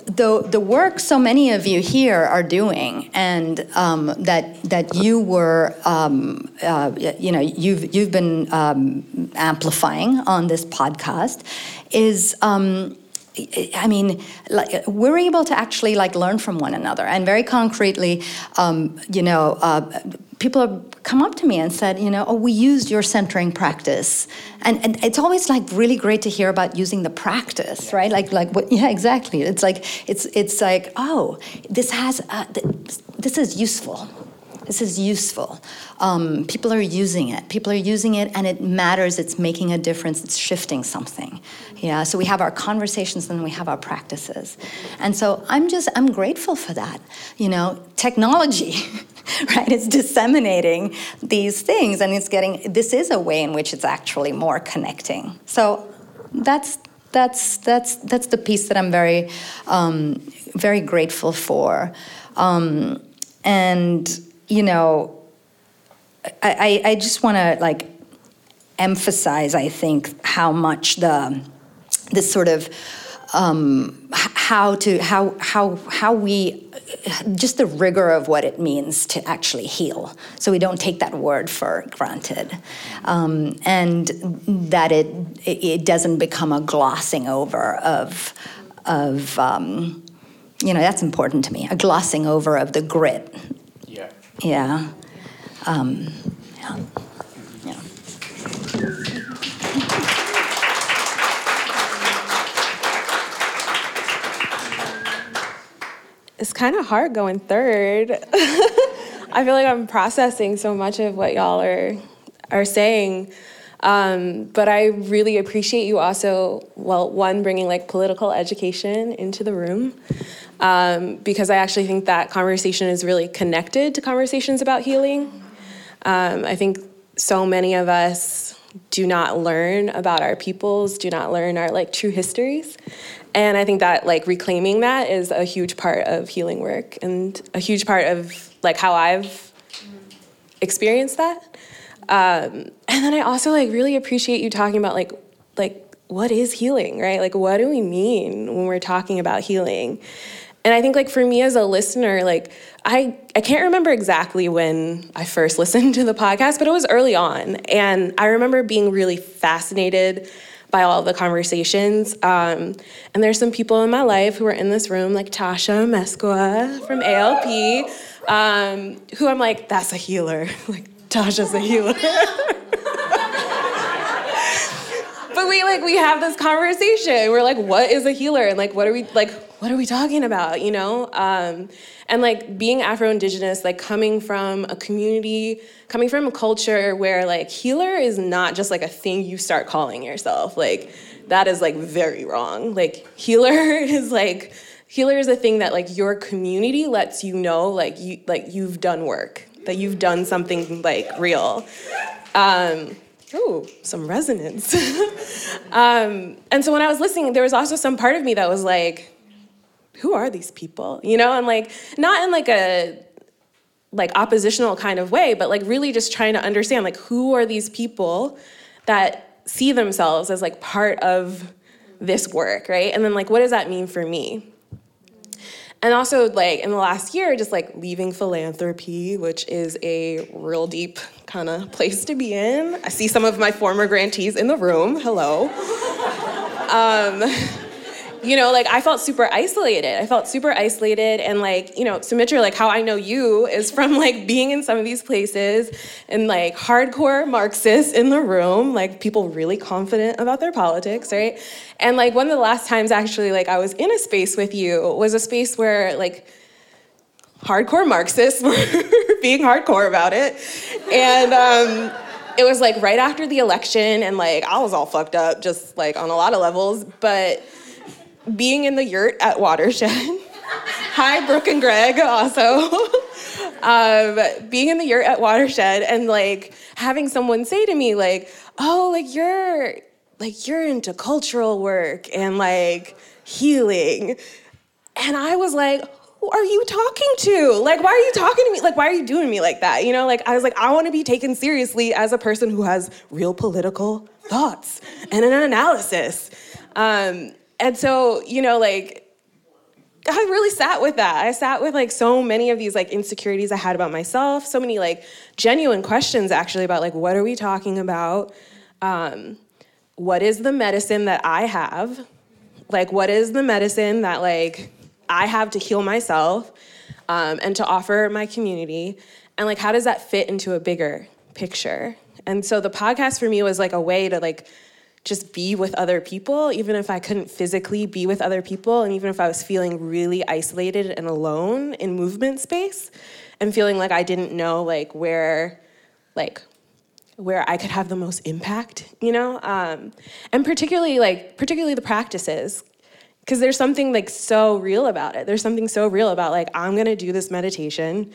I: the, the work so many of you here are doing and um, that that you were um, uh, you know you've you've been um, amplifying on this podcast is um, I mean, like, we're able to actually like learn from one another, and very concretely, um, you know, uh, people have come up to me and said, you know, oh, we used your centering practice, and, and it's always like really great to hear about using the practice, right? Like, like what? Yeah, exactly. It's like it's it's like, oh, this has uh, this is useful this is useful. Um, people are using it. People are using it, and it matters. It's making a difference. It's shifting something. Yeah. So we have our conversations, and we have our practices. And so I'm just I'm grateful for that. You know, technology. (laughs) right it's disseminating these things and it's getting this is a way in which it's actually more connecting so that's that's that's that's the piece that i'm very um, very grateful for um, and you know, I, I just want to like emphasize, I think, how much the this sort of um, how to how how how we just the rigor of what it means to actually heal. So we don't take that word for granted, um, and that it it doesn't become a glossing over of of um, you know that's important to me. A glossing over of the grit yeah. Um, yeah. yeah.
J: It's kind of hard going third. (laughs) I feel like I'm processing so much of what y'all are are saying. Um, but I really appreciate you also, well, one, bringing like political education into the room um, because I actually think that conversation is really connected to conversations about healing. Um, I think so many of us do not learn about our peoples, do not learn our like true histories. And I think that like reclaiming that is a huge part of healing work and a huge part of like how I've experienced that. Um, and then I also like really appreciate you talking about like like what is healing, right? Like what do we mean when we're talking about healing? And I think like for me as a listener, like I I can't remember exactly when I first (laughs) listened to the podcast, but it was early on. And I remember being really fascinated by all the conversations. Um, and there's some people in my life who are in this room, like Tasha Mesqua from ALP, um, who I'm like, that's a healer. (laughs) like Tasha's a healer. (laughs) but we like we have this conversation. We're like, what is a healer? And like, what are we like? What are we talking about? You know? Um, and like being Afro-Indigenous, like coming from a community, coming from a culture where like healer is not just like a thing you start calling yourself. Like that is like very wrong. Like healer (laughs) is like healer is a thing that like your community lets you know like you like you've done work that you've done something like real um, ooh, some resonance. (laughs) um, and so when I was listening, there was also some part of me that was like, who are these people? You know, and like, not in like a, like oppositional kind of way, but like really just trying to understand like who are these people that see themselves as like part of this work, right? And then like what does that mean for me? And also, like in the last year, just like leaving philanthropy, which is a real deep kind of place to be in. I see some of my former grantees in the room. Hello. (laughs) um, you know, like I felt super isolated. I felt super isolated and like, you know, Sumitra, like how I know you is from like being in some of these places and like hardcore Marxists in the room, like people really confident about their politics, right? And like one of the last times actually like I was in a space with you was a space where like hardcore Marxists (laughs) were being hardcore about it. And um, it was like right after the election, and like I was all fucked up, just like on a lot of levels. But being in the yurt at Watershed, (laughs) hi, Brooke and Greg, also. (laughs) um, being in the yurt at Watershed and like having someone say to me, like, oh, like you're like you're into cultural work and like healing. And I was like, who are you talking to? Like, why are you talking to me? Like, why are you doing me like that? You know, like, I was like, I want to be taken seriously as a person who has real political thoughts and an analysis. Um, and so, you know, like, I really sat with that. I sat with like so many of these like insecurities I had about myself, so many like genuine questions actually about like, what are we talking about? Um, what is the medicine that I have? Like, what is the medicine that like I have to heal myself um, and to offer my community? And like, how does that fit into a bigger picture? And so the podcast for me was like a way to like just be with other people, even if I couldn't physically be with other people, and even if I was feeling really isolated and alone in movement space, and feeling like I didn't know like where, like where I could have the most impact, you know? Um, and particularly like particularly the practices. Because there's something like so real about it. There's something so real about like, I'm gonna do this meditation.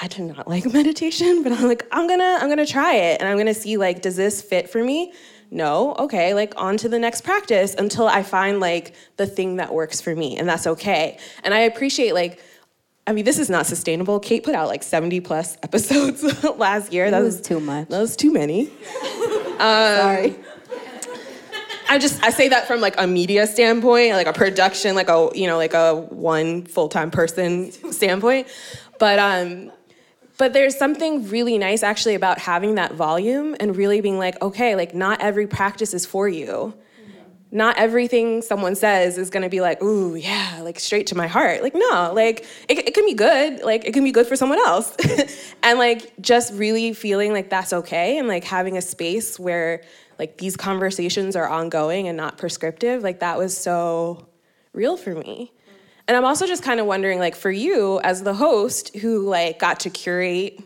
J: I do not (laughs) like meditation, but I'm like, I'm gonna, I'm gonna try it and I'm gonna see like, does this fit for me? No, okay, like on to the next practice until I find like the thing that works for me, and that's okay. And I appreciate like I mean, this is not sustainable. Kate put out like 70 plus (laughs) episodes (laughs) last year.
G: That was too much.
J: That was too many. Um,
G: Sorry.
J: I just I say that from like a media standpoint, like a production, like a you know like a one full time person standpoint, but um, but there's something really nice actually about having that volume and really being like, okay, like not every practice is for you not everything someone says is gonna be like, ooh, yeah, like straight to my heart. Like, no, like it, it can be good, like it can be good for someone else. (laughs) and like just really feeling like that's okay and like having a space where like these conversations are ongoing and not prescriptive, like that was so real for me. And I'm also just kind of wondering, like, for you as the host who like got to curate,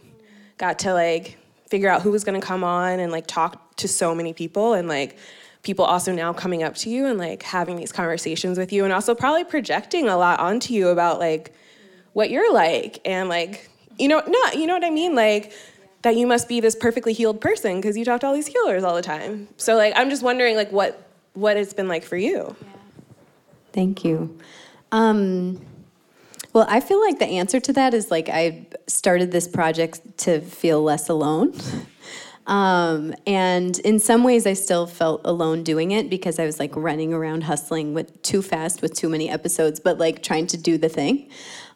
J: got to like figure out who was gonna come on and like talk to so many people and like people also now coming up to you and like having these conversations with you and also probably projecting a lot onto you about like what you're like and like you know not you know what I mean like that you must be this perfectly healed person because you talk to all these healers all the time. So like I'm just wondering like what what it's been like for you.
G: Thank you. Um, well, I feel like the answer to that is like I started this project to feel less alone. (laughs) Um, and in some ways, I still felt alone doing it because I was like running around hustling with too fast with too many episodes, but like trying to do the thing.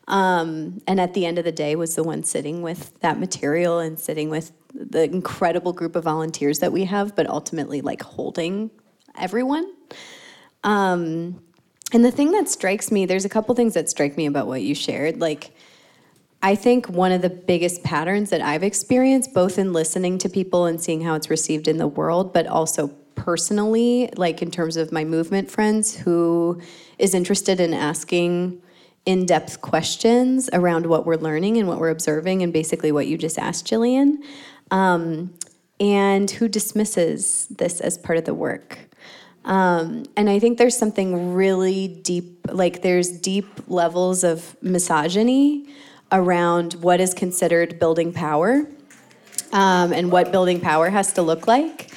G: Um, and at the end of the day, was the one sitting with that material and sitting with the incredible group of volunteers that we have, but ultimately like holding everyone. Um, and the thing that strikes me, there's a couple things that strike me about what you shared. Like, I think one of the biggest patterns that I've experienced, both in listening to people and seeing how it's received in the world, but also personally, like in terms of my movement friends who is interested in asking in depth questions around what we're learning and what we're observing, and basically what you just asked, Jillian, um, and who dismisses this as part of the work. Um, and I think there's something really deep, like there's deep levels of misogyny around what is considered building power um, and what building power has to look like.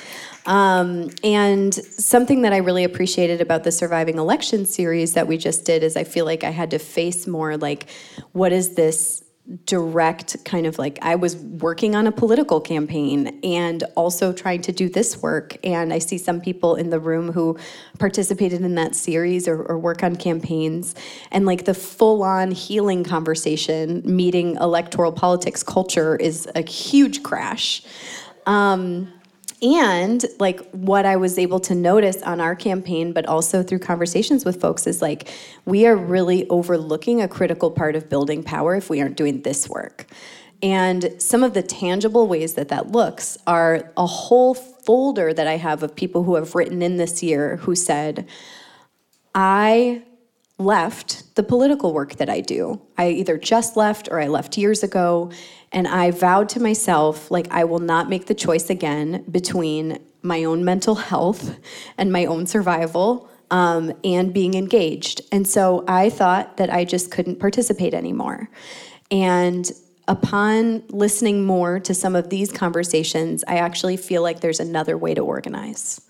G: Um, and something that I really appreciated about the Surviving Election series that we just did is I feel like I had to face more like, what is this direct kind of like I was working on a political campaign and also trying to do this work. And I see some people in the room who participated in that series or, or work on campaigns. And like the full on healing conversation, meeting electoral politics culture is a huge crash. Um, and like what I was able to notice on our campaign, but also through conversations with folks, is like we are really overlooking a critical part of building power if we aren't doing this work. And some of the tangible ways that that looks are a whole folder that I have of people who have written in this year who said, I left the political work that I do. I either just left or I left years ago. And I vowed to myself, like, I will not make the choice again between my own mental health and my own survival um, and being engaged. And so I thought that I just couldn't participate anymore. And upon listening more to some of these conversations, I actually feel like there's another way to organize.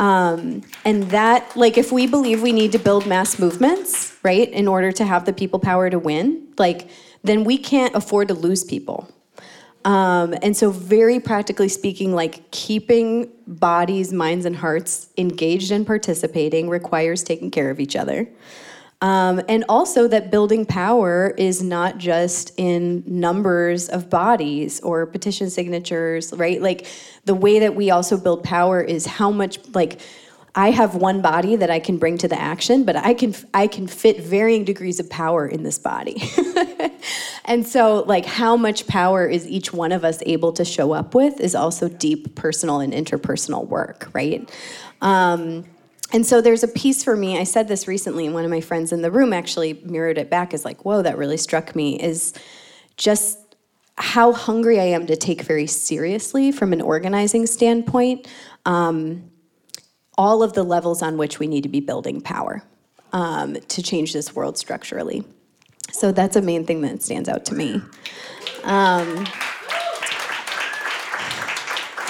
G: Um, and that, like, if we believe we need to build mass movements, right, in order to have the people power to win, like, then we can't afford to lose people. Um, and so, very practically speaking, like keeping bodies, minds, and hearts engaged and participating requires taking care of each other. Um, and also that building power is not just in numbers of bodies or petition signatures, right? Like the way that we also build power is how much like I have one body that I can bring to the action, but I can I can fit varying degrees of power in this body. (laughs) and so like how much power is each one of us able to show up with is also deep personal and interpersonal work, right? Um, and so there's a piece for me, I said this recently, and one of my friends in the room actually mirrored it back as like, whoa, that really struck me, is just how hungry I am to take very seriously from an organizing standpoint um, all of the levels on which we need to be building power um, to change this world structurally. So that's a main thing that stands out to me. Um,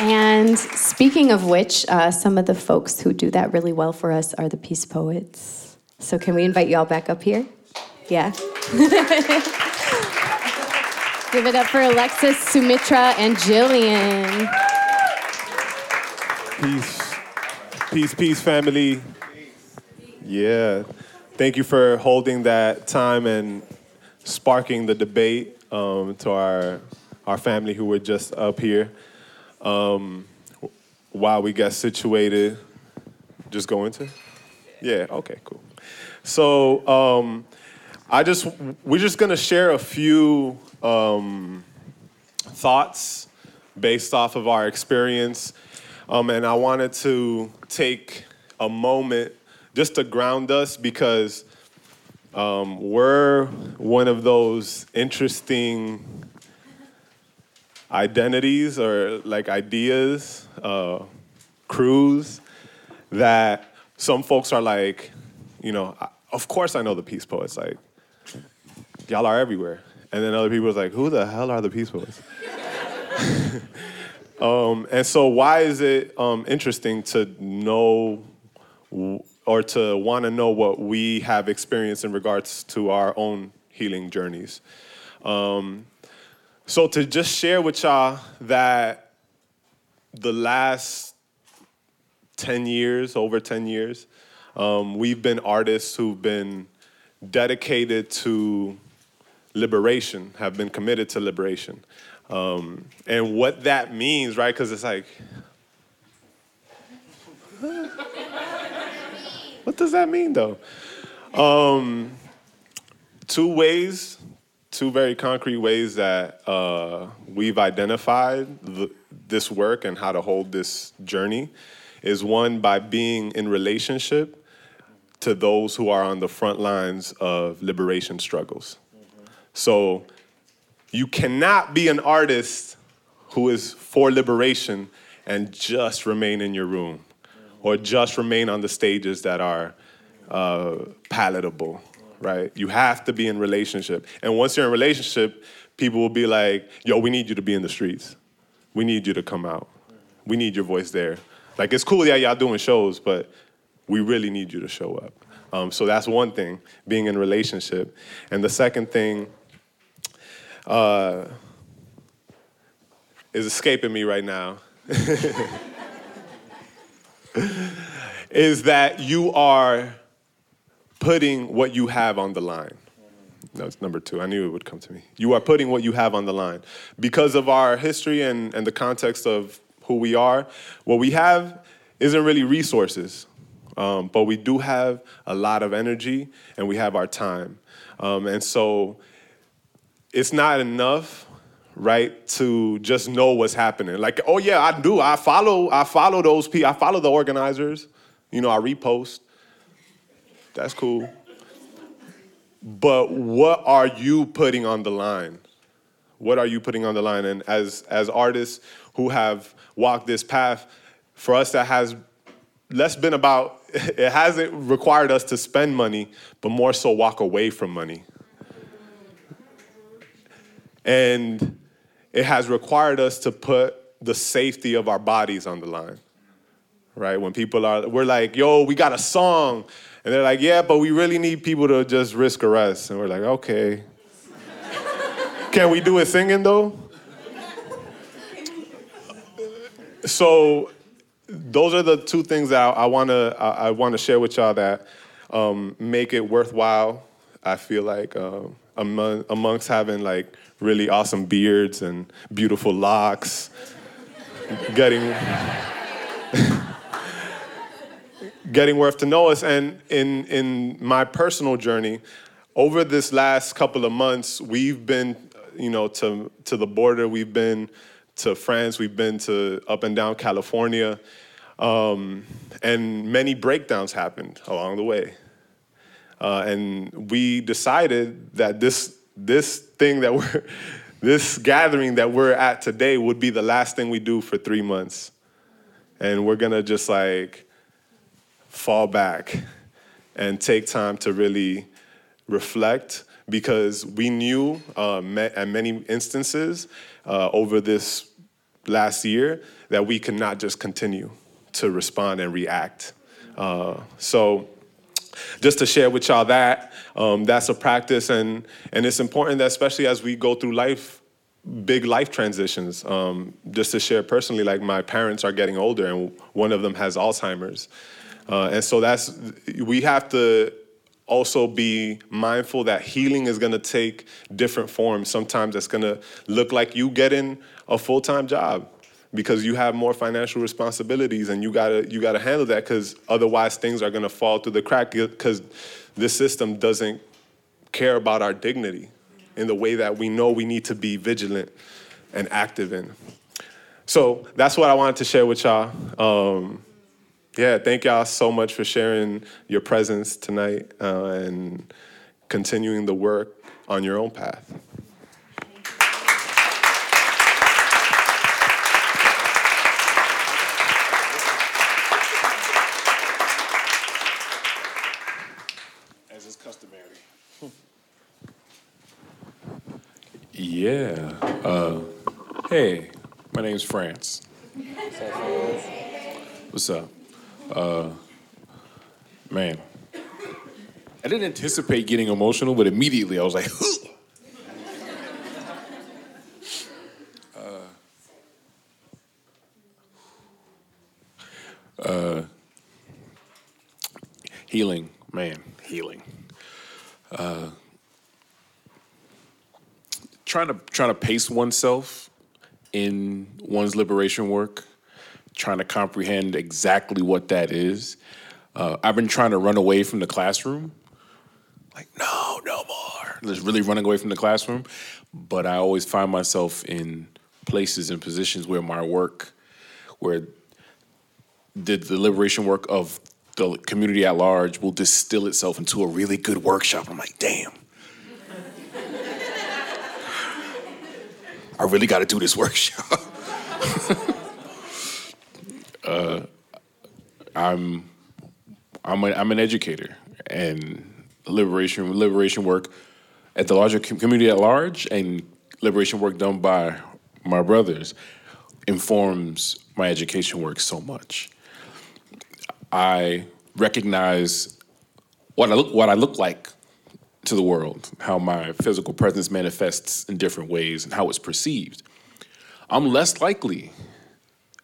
G: and speaking of which, uh, some of the folks who do that really well for us are the Peace Poets. So can we invite you all back up here? Yeah. (laughs) Give it up for Alexis, Sumitra, and Jillian.
D: Peace. Peace, peace, family. Yeah. Thank you for holding that time and sparking the debate um, to our, our family who were just up here. Um, while we got situated, just go into? Yeah, okay, cool. So um, I just, we're just gonna share a few um, thoughts based off of our experience. Um, and I wanted to take a moment just to ground us because um, we're one of those interesting identities or like ideas, uh, crews that some folks are like, you know, of course I know the Peace Poets. Like, y'all are everywhere. And then other people are like, who the hell are the Peace Poets? (laughs) um, and so, why is it um, interesting to know or to want to know what we have experienced in regards to our own healing journeys? Um, so to just share with y'all that the last 10 years, over 10 years, um, we've been artists who've been dedicated to liberation, have been committed to liberation. Um, and what that means, right? Because it's like, (laughs) what does that mean though? Um, two ways two very concrete ways that uh, we've identified this work and how to hold this journey is one by being in relationship to those who are on the front lines of liberation struggles. Mm-hmm. So you cannot be an artist who is for liberation and just remain in your room or just remain on the stages that are uh, palatable right? You have to be in relationship. And once you're in relationship, people will be like, yo, we need you to be in the streets. We need you to come out. We need your voice there. Like, it's cool, yeah, y'all doing shows, but we really need you to show up. Um, so that's one thing, being in relationship. And the second thing uh, is escaping me right now. (laughs) is that you are putting what you have on the line. That's number two. I knew it would come to me. You are putting what you have on the line. Because of our history and, and the context of who we are, what we have isn't really resources, um, but we do have a lot of energy and we have our time. Um, and so it's not enough right to just know what's happening like oh yeah i do i follow i follow those people i follow the organizers you know i repost that's cool. but what are you putting on the line? What are you putting on the line? And as as artists who have walked this path, for us that has less been about (laughs) it hasn't required us to spend money, but more so walk away from money. And it has required us to put the safety of our bodies on the line. Right? When people are, we're like, yo, we got a song. And they're like, yeah, but we really need people to just risk arrest. And we're like, okay. Can we do it singing though? So those are the two things that I, wanna I, I, wanna share with y'all that um, make it worthwhile. I feel like uh, among, amongst having like really awesome beards and beautiful locks, getting getting worth to know us. And in in my personal journey, over this last couple of months, we've been, you know, to to the border. We've been to France. We've been to up and down California, um, and many breakdowns happened along the way. Uh, and we decided that this this thing that we're (laughs) this gathering that we're at today would be the last thing we do for three months, and we're gonna just like fall back and take time to really reflect because we knew uh, at many instances uh, over this last year that we could not just continue to respond and react. Uh, so just to share with y'all that, um, that's a practice and, and it's important that especially as we go through life, big life transitions, um, just to share personally, like my parents are getting older and one of them has Alzheimer's. Uh, and so that's, we have to also be mindful that healing is going to take different forms. Sometimes it's going to look like you getting a full-time job because you have more financial responsibilities and you gotta you gotta handle that because otherwise things are gonna fall through the crack because this system doesn't care about our dignity in the way that we know we need to be vigilant and active in. So that's what I wanted to share with y'all. Um, yeah, thank y'all so much for sharing your presence tonight uh, and continuing the work on your own path.
K: As is customary. (laughs) Yeah. Uh, hey, my name's France. What's up? Uh, man, I didn't anticipate getting emotional, but immediately I was like, uh, uh, healing, man, healing. Uh, trying to trying to pace oneself in one's liberation work trying to comprehend exactly what that is. Uh, I've been trying to run away from the classroom. Like, no, no more. Just really running away from the classroom. But I always find myself in places and positions where my work, where the, the liberation work of the community at large will distill itself into a really good workshop. I'm like, damn. (laughs) I really got to do this workshop. (laughs) uh, I'm I'm, a, I'm an educator and liberation liberation work at the larger community at large and liberation work done by my brothers informs my education work so much. I recognize what I look what I look like to the world, how my physical presence manifests in different ways and how it's perceived. I'm less likely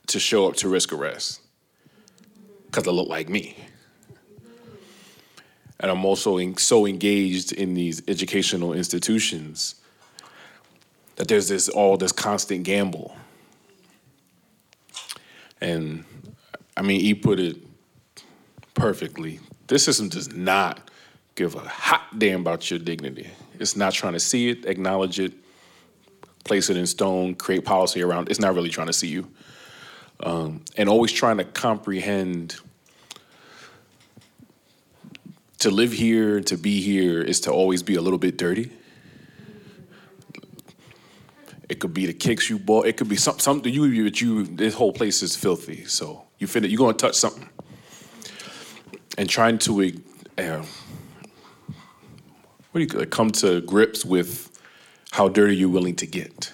K: to show up to risk arrest because I look like me. And I'm also in, so engaged in these educational institutions that there's this all this constant gamble. And I mean, he put it perfectly. This system does not give a hot damn about your dignity. It's not trying to see it, acknowledge it, place it in stone, create policy around it. It's not really trying to see you um, and always trying to comprehend to live here, to be here, is to always be a little bit dirty. It could be the kicks you bought. It could be some, something you, you, you. This whole place is filthy. So you finna, you gonna touch something, and trying to, uh, what do you call- come to grips with how dirty you're willing to get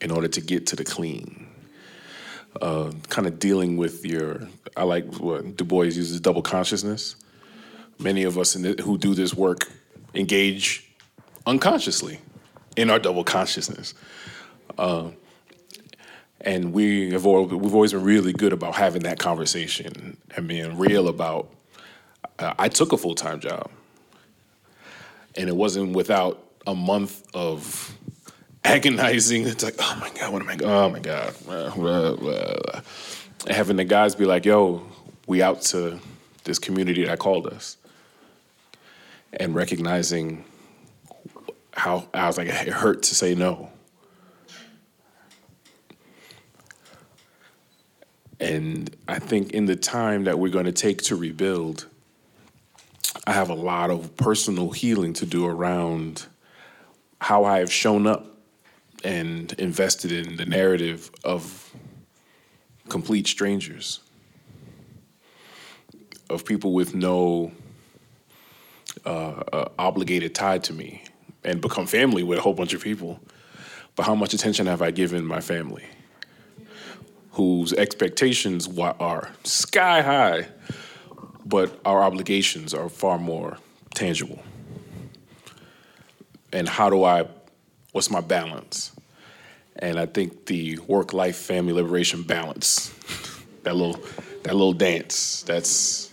K: in order to get to the clean. Uh, kind of dealing with your, I like what Du Bois uses double consciousness. Many of us the, who do this work engage unconsciously in our double consciousness. Uh, and we have al- we've always been really good about having that conversation and being real about. Uh, I took a full time job, and it wasn't without a month of agonizing. It's like, oh my god, what am I? Oh my god, having the guys be like, yo, we out to this community that called us, and recognizing how I was like, it hurt to say no. And I think in the time that we're going to take to rebuild, I have a lot of personal healing to do around how I have shown up and invested in the narrative of complete strangers, of people with no uh, uh, obligated tie to me, and become family with a whole bunch of people. But how much attention have I given my family? whose expectations are sky high, but our obligations are far more tangible. And how do I, what's my balance? And I think the work life family liberation balance, that little, that little dance, that's,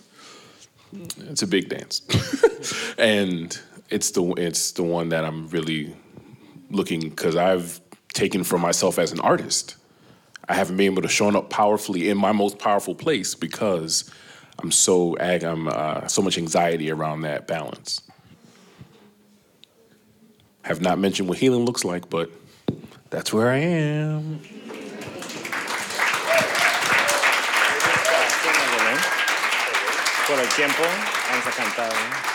K: it's a big dance. (laughs) and it's the, it's the one that I'm really looking, because I've taken for myself as an artist. I haven't been able to show up powerfully in my most powerful place because I'm so ag- I'm uh, so much anxiety around that balance. Have not mentioned what healing looks like, but that's where I am.
L: Por el tiempo, vamos a.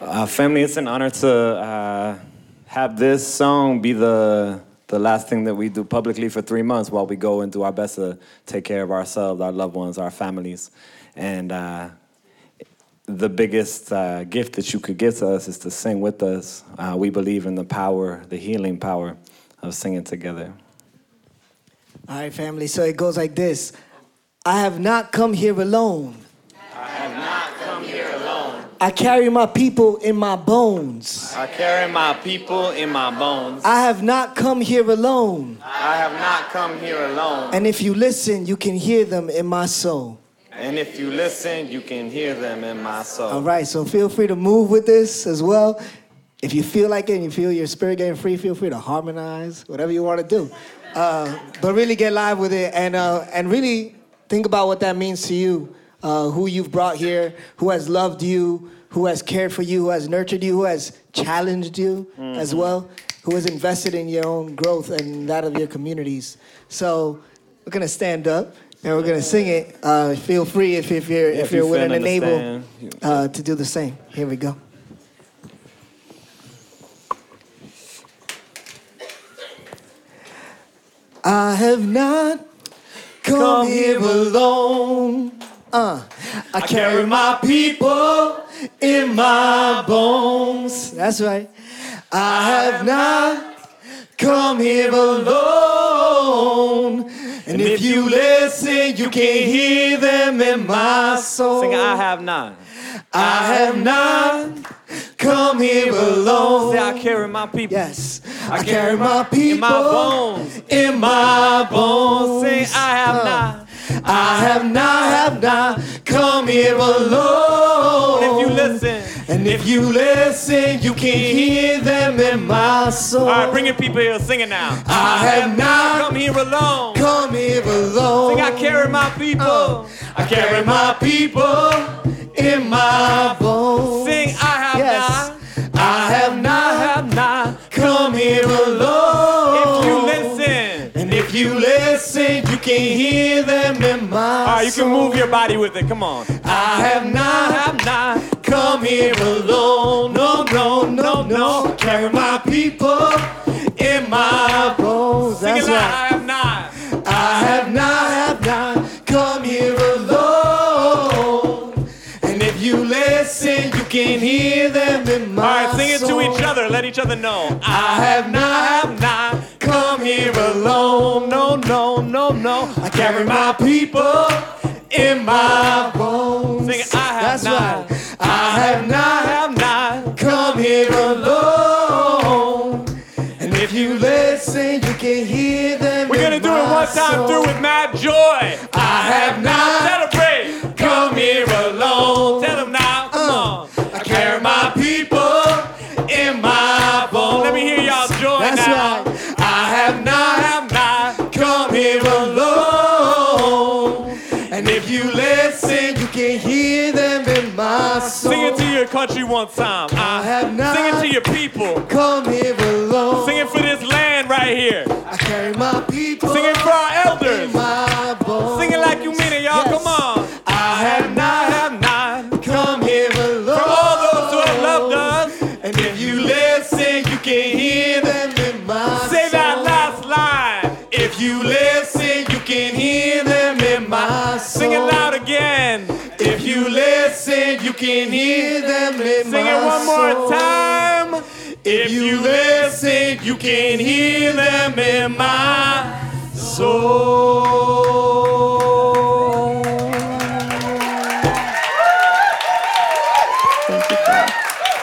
L: Uh, family, it's an honor to uh, have this song be the the last thing that we do publicly for three months while we go and do our best to take care of ourselves, our loved ones, our families, and uh, the biggest uh, gift that you could give to us is to sing with us. Uh, we believe in the power, the healing power of singing together.
B: All right, family. So it goes like this I have not come here alone. I have not come here alone. I carry my people in my bones.
L: I carry my people in my bones.
B: I have not come here alone.
L: I have not come here alone.
B: And if you listen, you can hear them in my soul.
L: And if you listen, you can hear them in my soul.
B: All right, so feel free to move with this as well. If you feel like it and you feel your spirit getting free, feel free to harmonize, whatever you want to do. Uh, but really get live with it and, uh, and really think about what that means to you, uh, who you've brought here, who has loved you, who has cared for you, who has nurtured you, who has challenged you as
L: Mhm.
B: well, who has invested in your own growth and that of your communities. So we're gonna stand up and we're gonna sing it. Uh, feel free if, if you're if
L: if
B: you're
L: you
B: willing and able uh, to do the same. Here we go. I have not come here alone. Uh, I carry my people in my bones. That's right. I have not come here alone. And if you listen, you can hear them in my soul.
L: Sing, I have not.
B: I have not come here alone.
L: Say, I carry my people.
B: Yes. I carry my people
L: in my bones.
B: in my bones.
L: Sing, I have
B: Uh,
L: not.
B: I have not, have not come here alone.
L: If you listen,
B: And if you listen, you can hear them in my soul.
L: all right, bring your people here. Sing it now.
B: I have not
L: come here alone.
B: come here alone.
L: Sing, I carry my people.
B: Uh, I carry my people in my bones.
L: Sing, I have
B: Yes.
L: not.
B: Can hear them in my
C: All right, you can move your body with it. Come on.
B: I have not, have not come here alone. No, no, no, no. Carry my people in my bones.
C: Sing it
B: That's
C: loud.
B: right.
C: I have not.
B: I have not, have not come here alone. And if you listen, you can hear them in my
C: All right, sing it to each other. Let each other know.
B: I have not, have not here alone. No, no, no, no. I carry my people in my bones.
C: Sing. I have
B: That's
C: not.
B: right. I have not,
C: have not
B: come here alone. And if you listen, you can hear them.
C: We're gonna do it one time
B: soul.
C: through with mad joy.
B: I have not
C: Celebrate.
B: come here
C: your country one time.
B: I ah, have not
C: Sing it to your people.
B: come here alone.
C: Sing it for this land right here.
B: I carry my people.
C: Sing it one
B: soul.
C: more time.
B: If you listen, you can hear them in my soul.
G: Thank you. Phil.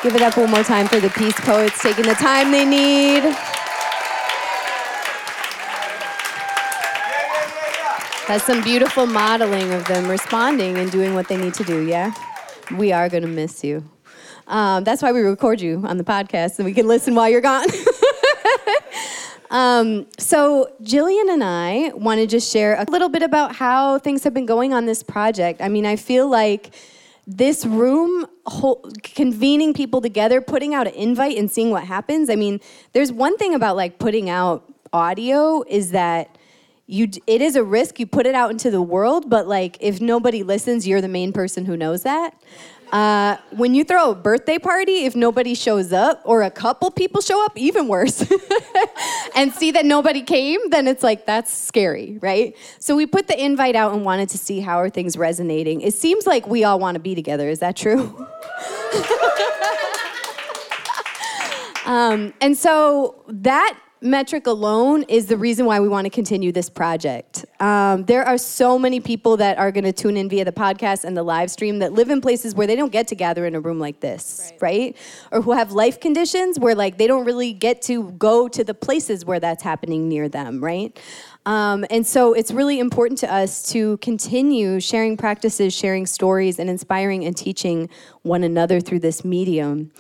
G: Give it up one more time for the Peace Poets taking the time they need. That's some beautiful modeling of them responding and doing what they need to do, yeah? We are going to miss you. Um, that's why we record you on the podcast and we can listen while you're gone. (laughs) Um, so, Jillian and I want to just share a little bit about how things have been going on this project. I mean, I feel like this room whole, convening people together, putting out an invite and seeing what happens. I mean, there's one thing about like putting out audio is that you it is a risk you put it out into the world but like if nobody listens you're the main person who knows that uh, when you throw a birthday party if nobody shows up or a couple people show up even worse. (laughs) And see that nobody came then it's like that's scary right? So we put the invite out and wanted to see how are things resonating. It seems like we all want to be together is that true? (laughs) Um, and so that metric alone is the reason why we want to continue this project. Um, there are so many people that are going to tune in via the podcast and the live stream that live in places where they don't get to gather in a room like this, right? Or who have life conditions where like they don't really get to go to the places where that's happening near them, right? Um, and so it's really important to us to continue sharing practices, sharing stories, and inspiring and teaching one another through this medium.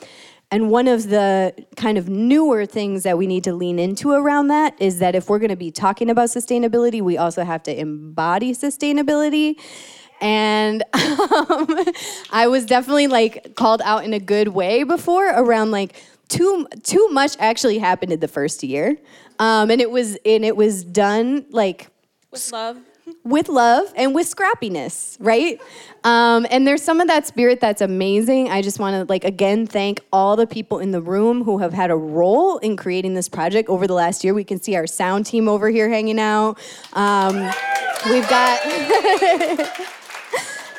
G: And one of the kind of newer things that we need to lean into around that is that if we're going to be talking about sustainability, we also have to embody sustainability. And (laughs) um, I was definitely like called out in a good way before around like too too much actually happened in the first year, um, and it was and it was done like
J: With love.
G: With love and with scrappiness, right? Um, and there's some of that spirit that's amazing. I just want to like again thank all the people in the room who have had a role in creating this project over the last year. We can see our sound team over here hanging out. Um, we've got. (laughs)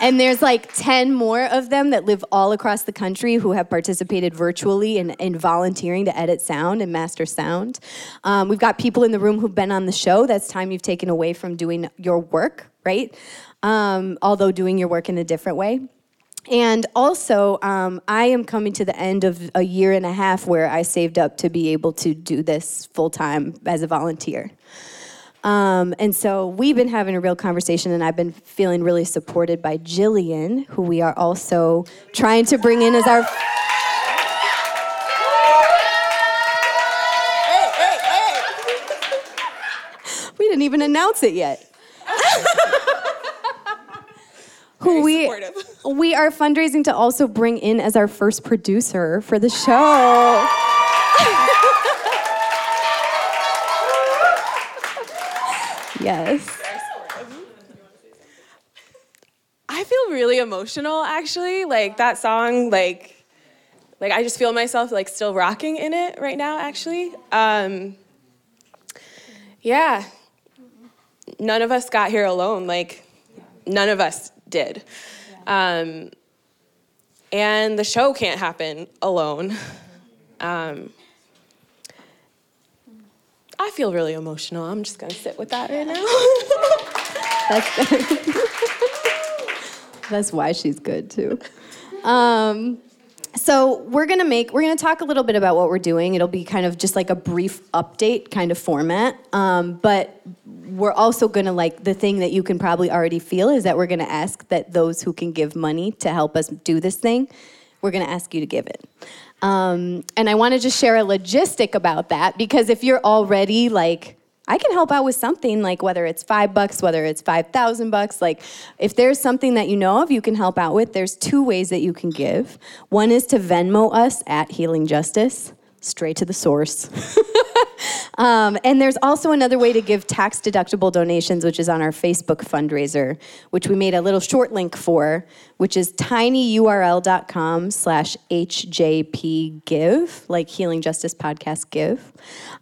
G: And there's like 10 more of them that live all across the country who have participated virtually in, in volunteering to edit sound and master sound. Um, we've got people in the room who've been on the show. That's time you've taken away from doing your work, right? Um, although doing your work in a different way. And also, um, I am coming to the end of a year and a half where I saved up to be able to do this full time as a volunteer. Um, and so we've been having a real conversation, and I've been feeling really supported by Jillian, who we are also trying to bring in as our. (laughs) We didn't even announce it yet. (laughs) who we we are fundraising to also bring in as our first producer for the show. Yes.
J: I feel really emotional actually. Like that song, like like I just feel myself like still rocking in it right now actually. Um, yeah. None of us got here alone. Like none of us did. Um, and the show can't happen alone. Um, I feel really emotional. I'm just gonna sit with that right now. (laughs)
G: That's (laughs) That's why she's good too. Um, so we're gonna make we're gonna talk a little bit about what we're doing. It'll be kind of just like a brief update kind of format. Um, but we're also gonna like the thing that you can probably already feel is that we're gonna ask that those who can give money to help us do this thing, we're gonna ask you to give it. Um, and I want to just share a logistic about that because if you're already like I can help out with something like whether it's five bucks, whether it's 5,000 bucks. Like, if there's something that you know of you can help out with, there's two ways that you can give. One is to Venmo us at Healing Justice, straight to the source. (laughs) (laughs) Um, and there's also another way to give tax deductible donations, which is on our Facebook fundraiser, which we made a little short link for, which is tinyurl.com slash hjpgive, like Healing Justice Podcast Give.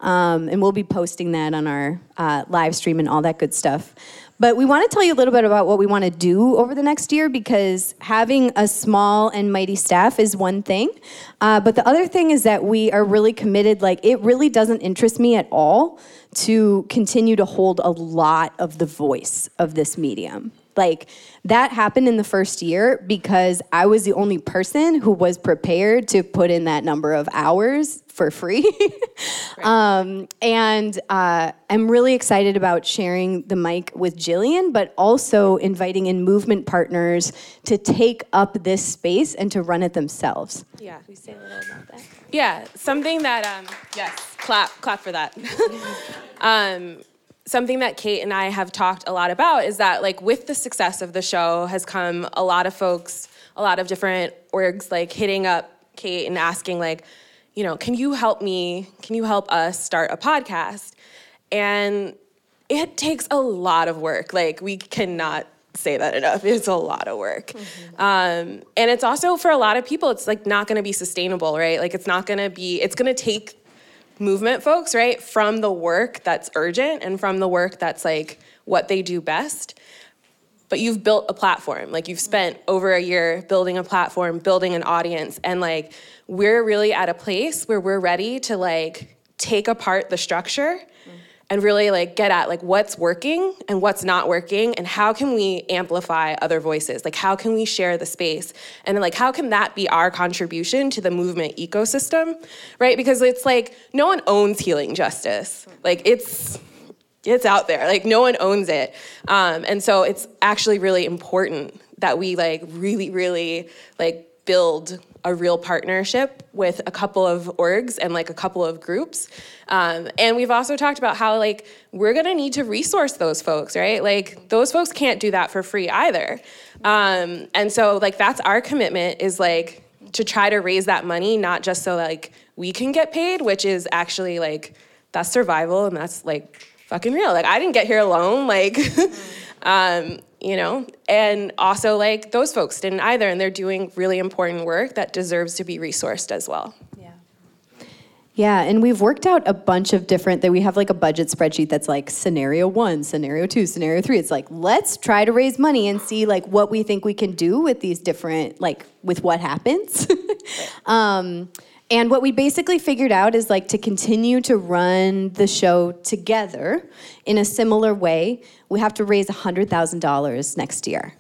G: Um, and we'll be posting that on our uh, live stream and all that good stuff. But we want to tell you a little bit about what we want to do over the next year because having a small and mighty staff is one thing. Uh, but the other thing is that we are really committed. Like, it really doesn't interest me at all to continue to hold a lot of the voice of this medium. Like, that happened in the first year because I was the only person who was prepared to put in that number of hours for free. (laughs) um, and uh, I'm really excited about sharing the mic with Jillian, but also inviting in movement partners to take up this space and to run it themselves.
J: Yeah, we say a little about that. Yeah, something that um, yes, clap, clap for that. (laughs) um, something that Kate and I have talked a lot about is that like with the success of the show has come a lot of folks, a lot of different orgs like hitting up Kate and asking like, you know, can you help me? Can you help us start a podcast? And it takes a lot of work. Like we cannot say that enough. It's a lot of work. Mm-hmm. Um, and it's also for a lot of people, it's like not gonna be sustainable, right? Like it's not gonna be, it's gonna take movement folks, right, from the work that's urgent and from the work that's like what they do best. But you've built a platform. Like you've spent over a year building a platform, building an audience, and like we're really at a place where we're ready to like take apart the structure and really like get at like what's working and what's not working and how can we amplify other voices? Like how can we share the space? And then like how can that be our contribution to the movement ecosystem right? Because it's like no one owns healing justice. Like it's it's out there. Like no one owns it. Um, and so it's actually really important that we like really really like build a real partnership with a couple of orgs and like a couple of groups. Um, and we've also talked about how like we're gonna need to resource those folks, right? Like those folks can't do that for free either. Um, and so like that's our commitment is like to try to raise that money, not just so like we can get paid, which is actually like that's survival and that's like fucking real. Like I didn't get here alone. Like (laughs) um, you know and also like those folks didn't either and they're doing really important work that deserves to be resourced as well
G: Yeah, Yeah, and we've worked out a bunch of different that we have like a budget spreadsheet that's like scenario 1, scenario 2, scenario 3. It's like let's try to raise money and see like what we think we can do with these different like with what happens. (laughs) um, and what we basically figured out is like to continue to run the show together in a similar way, we have to raise $100,000 next year.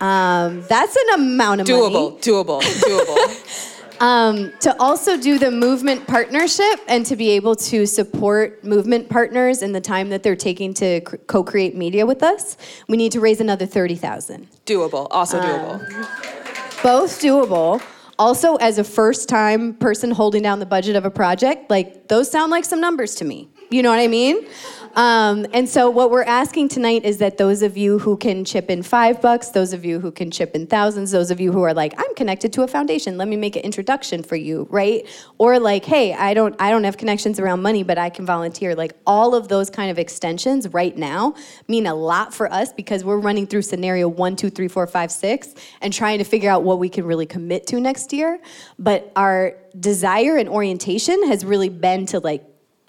G: Um, that's an amount of
J: doable,
G: money.
J: Doable, doable, doable. (laughs)
G: um, to also do the movement partnership and to be able to support movement partners in the time that they're taking to cr- co-create media with us, we need to raise another 30,000.
J: Doable, also doable.
G: Both doable. Also, as a first time person holding down the budget of a project, like those sound like some numbers to me. You know what I mean? Um, and so, what we're asking tonight is that those of you who can chip in five bucks, those of you who can chip in thousands, those of you who are like, I'm connected to a foundation, let me make an introduction for you, right? Or like, hey, I don't, I don't have connections around money, but I can volunteer. Like all of those kind of extensions right now mean a lot for us because we're running through scenario one, two, three, four, five, six, and trying to figure out what we can really commit to next year. But our desire and orientation has really been to like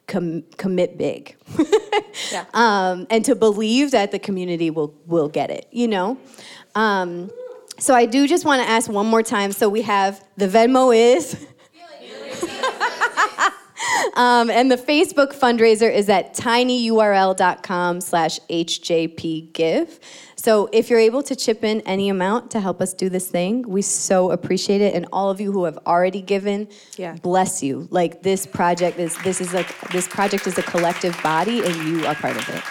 G: com- commit big. (laughs) Um, and to believe that the community will will get it you know? Um, so i do just want to ask one more time. So we have the venmo is? (laughs) Um, and the facebook fundraiser is at tinyurl.com slash hjpgive so if you're able to chip in any amount to help us do this thing, we so appreciate it. And all of you who have already given,
J: Yeah.
G: bless you. Like this project is this is like this project is a collective body, and you are part of it.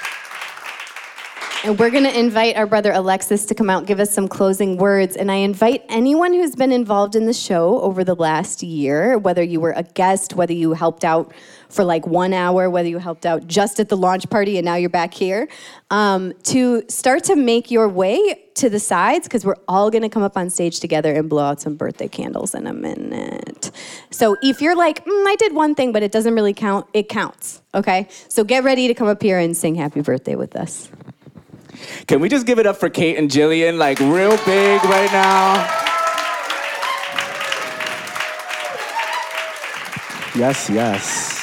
G: And we're going to invite our brother Alexis to come out and give us some closing words. And I invite anyone who's been involved in the show over the last year, whether you were a guest, whether you helped out for like one hour, whether you helped out just at the launch party and now you're back here, um, to start to make your way to the sides because we're all going to come up on stage together and blow out some birthday candles in a minute. So if you're like, mm, I did one thing, but it doesn't really count, it counts. Okay? So get ready to come up here and sing happy birthday with us.
H: Can we just give it up for Kate and Jillian, like real big right now? Yes, yes.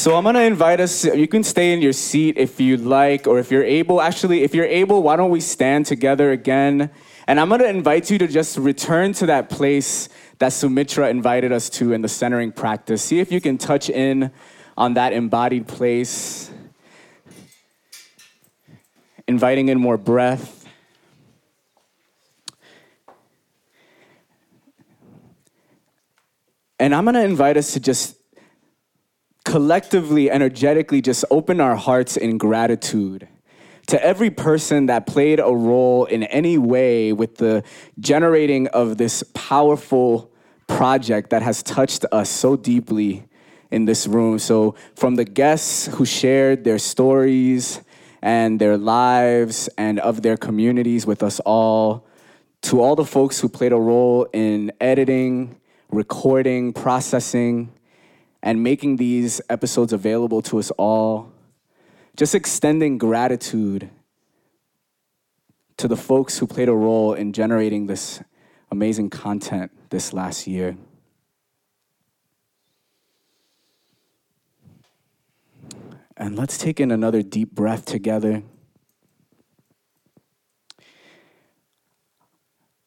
H: So I'm gonna invite us. You can stay in your seat if you'd like, or if you're able. Actually, if you're able, why don't we stand together again? And I'm gonna invite you to just return to that place that Sumitra invited us to in the centering practice. See if you can touch in on that embodied place, inviting in more breath. And I'm gonna invite us to just collectively, energetically, just open our hearts in gratitude to every person that played a role in any way with the generating of this powerful project that has touched us so deeply in this room. So, from the guests who shared their stories and their lives and of their communities with us all, to all the folks who played a role in editing, recording, processing, and making these episodes available to us all, just extending gratitude to the folks who played a role in generating this amazing content this last year. And let's take in another deep breath together.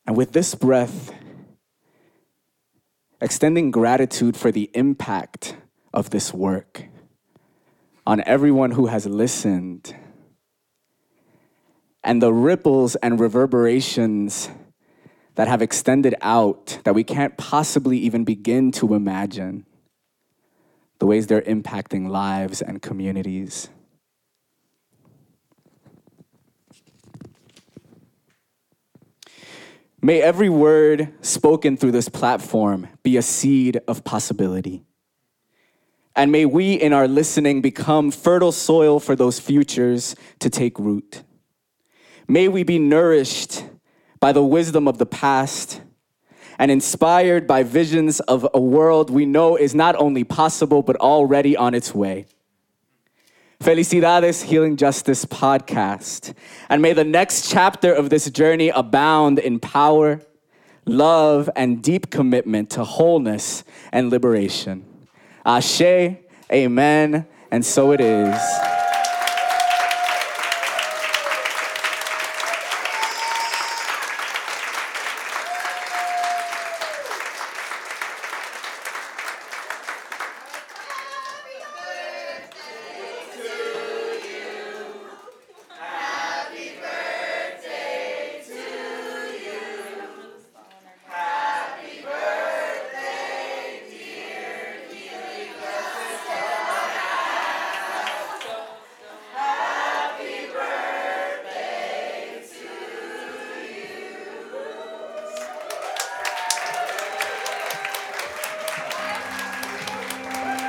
H: And with this breath, extending gratitude for the impact of this work on everyone who has listened and the ripples and reverberations that have extended out that we can't possibly even begin to imagine the ways they're impacting lives and communities. May every word spoken through this platform be a seed of possibility. And may we, in our listening, become fertile soil for those futures to take root. May we be nourished by the wisdom of the past and inspired by visions of a world we know is not only possible, but already on its way. Felicidades Healing Justice podcast. And may the next chapter of this journey abound in power, love, and deep commitment to wholeness and liberation. Ashe, amen, and so it is.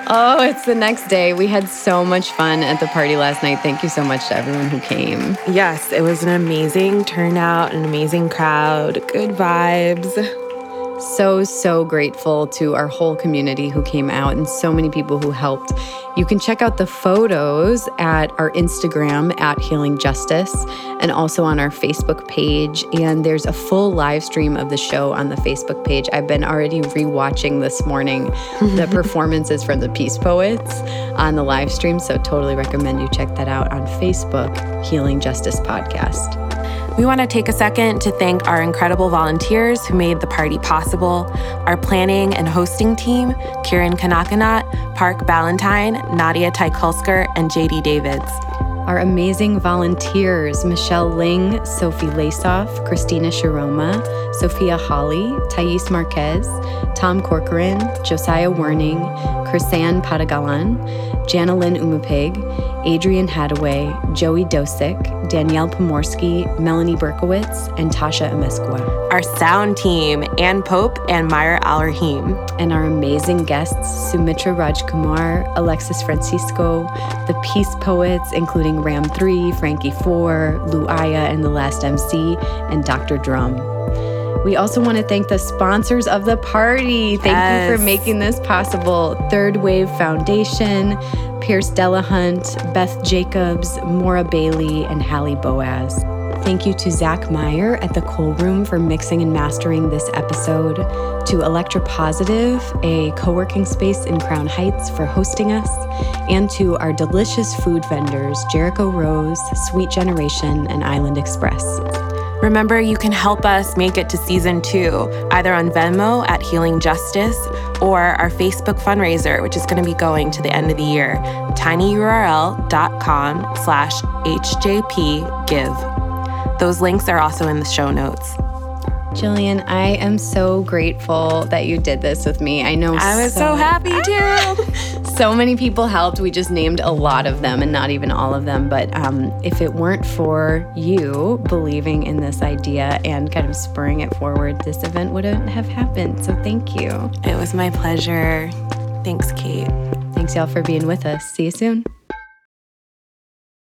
G: Oh, it's the next day. We had so much fun at the party last night. Thank you so much to everyone who came.
J: Yes, it was an amazing turnout, an amazing crowd, good vibes.
G: So, so grateful to our whole community who came out and so many people who helped. You can check out the photos at our Instagram at Healing Justice and also on our Facebook page. And there's a full live stream of the show on the Facebook page. I've been already rewatching this morning the (laughs) performances from the Peace Poets on the live stream. So, totally recommend you check that out on Facebook, Healing Justice Podcast.
J: We want to take a second to thank our incredible volunteers who made the party possible, our planning and hosting team, Kieran Kanakanat, Park Ballantyne, Nadia Tykulsker, and JD Davids.
G: Our amazing volunteers Michelle Ling, Sophie Lasoff, Christina Sharoma, Sophia Holly, Thais Marquez, Tom Corcoran, Josiah Werning, Chrisanne Padagalan, Jana Lynne Umipig, Adrian Hadaway, Joey Dosick, Danielle Pomorsky, Melanie Berkowitz, and Tasha Ameskwa.
J: Our sound team, Ann Pope and Myra Al Rahim.
G: And our amazing guests, Sumitra Rajkumar, Alexis Francisco, the Peace Poets, including Ram 3, Frankie 4, Lu Aya and the Last MC, and Dr. Drum. We also want to thank the sponsors of the party. Thank
J: Yes.
G: you for making this possible. Third Wave Foundation, Pierce Delahunt, Beth Jacobs, Maura Bailey, and Hallie Boaz. Thank you to Zach Meyer at the Cool Room for mixing and mastering this episode, to Electra Positive, a co working space in Crown Heights, for hosting us, and to our delicious food vendors, Jericho Rose, Sweet Generation, and Island Express.
J: Remember, you can help us make it to season two, either on Venmo at Healing Justice or our Facebook fundraiser, which is going to be going to the end of the year, tinyurl.com slash hjpgive. Those links are also in the show notes.
G: Jillian, I am so grateful that you did this with me. I know
J: I was so happy too. (laughs)
G: so many people helped. We just named a lot of them and not even all of them. But um, if it weren't for you believing in this idea and kind of spurring it forward, this event wouldn't have happened. So thank you.
J: It was my pleasure. Thanks, Kate.
G: Thanks, y'all, for being with us. See you soon.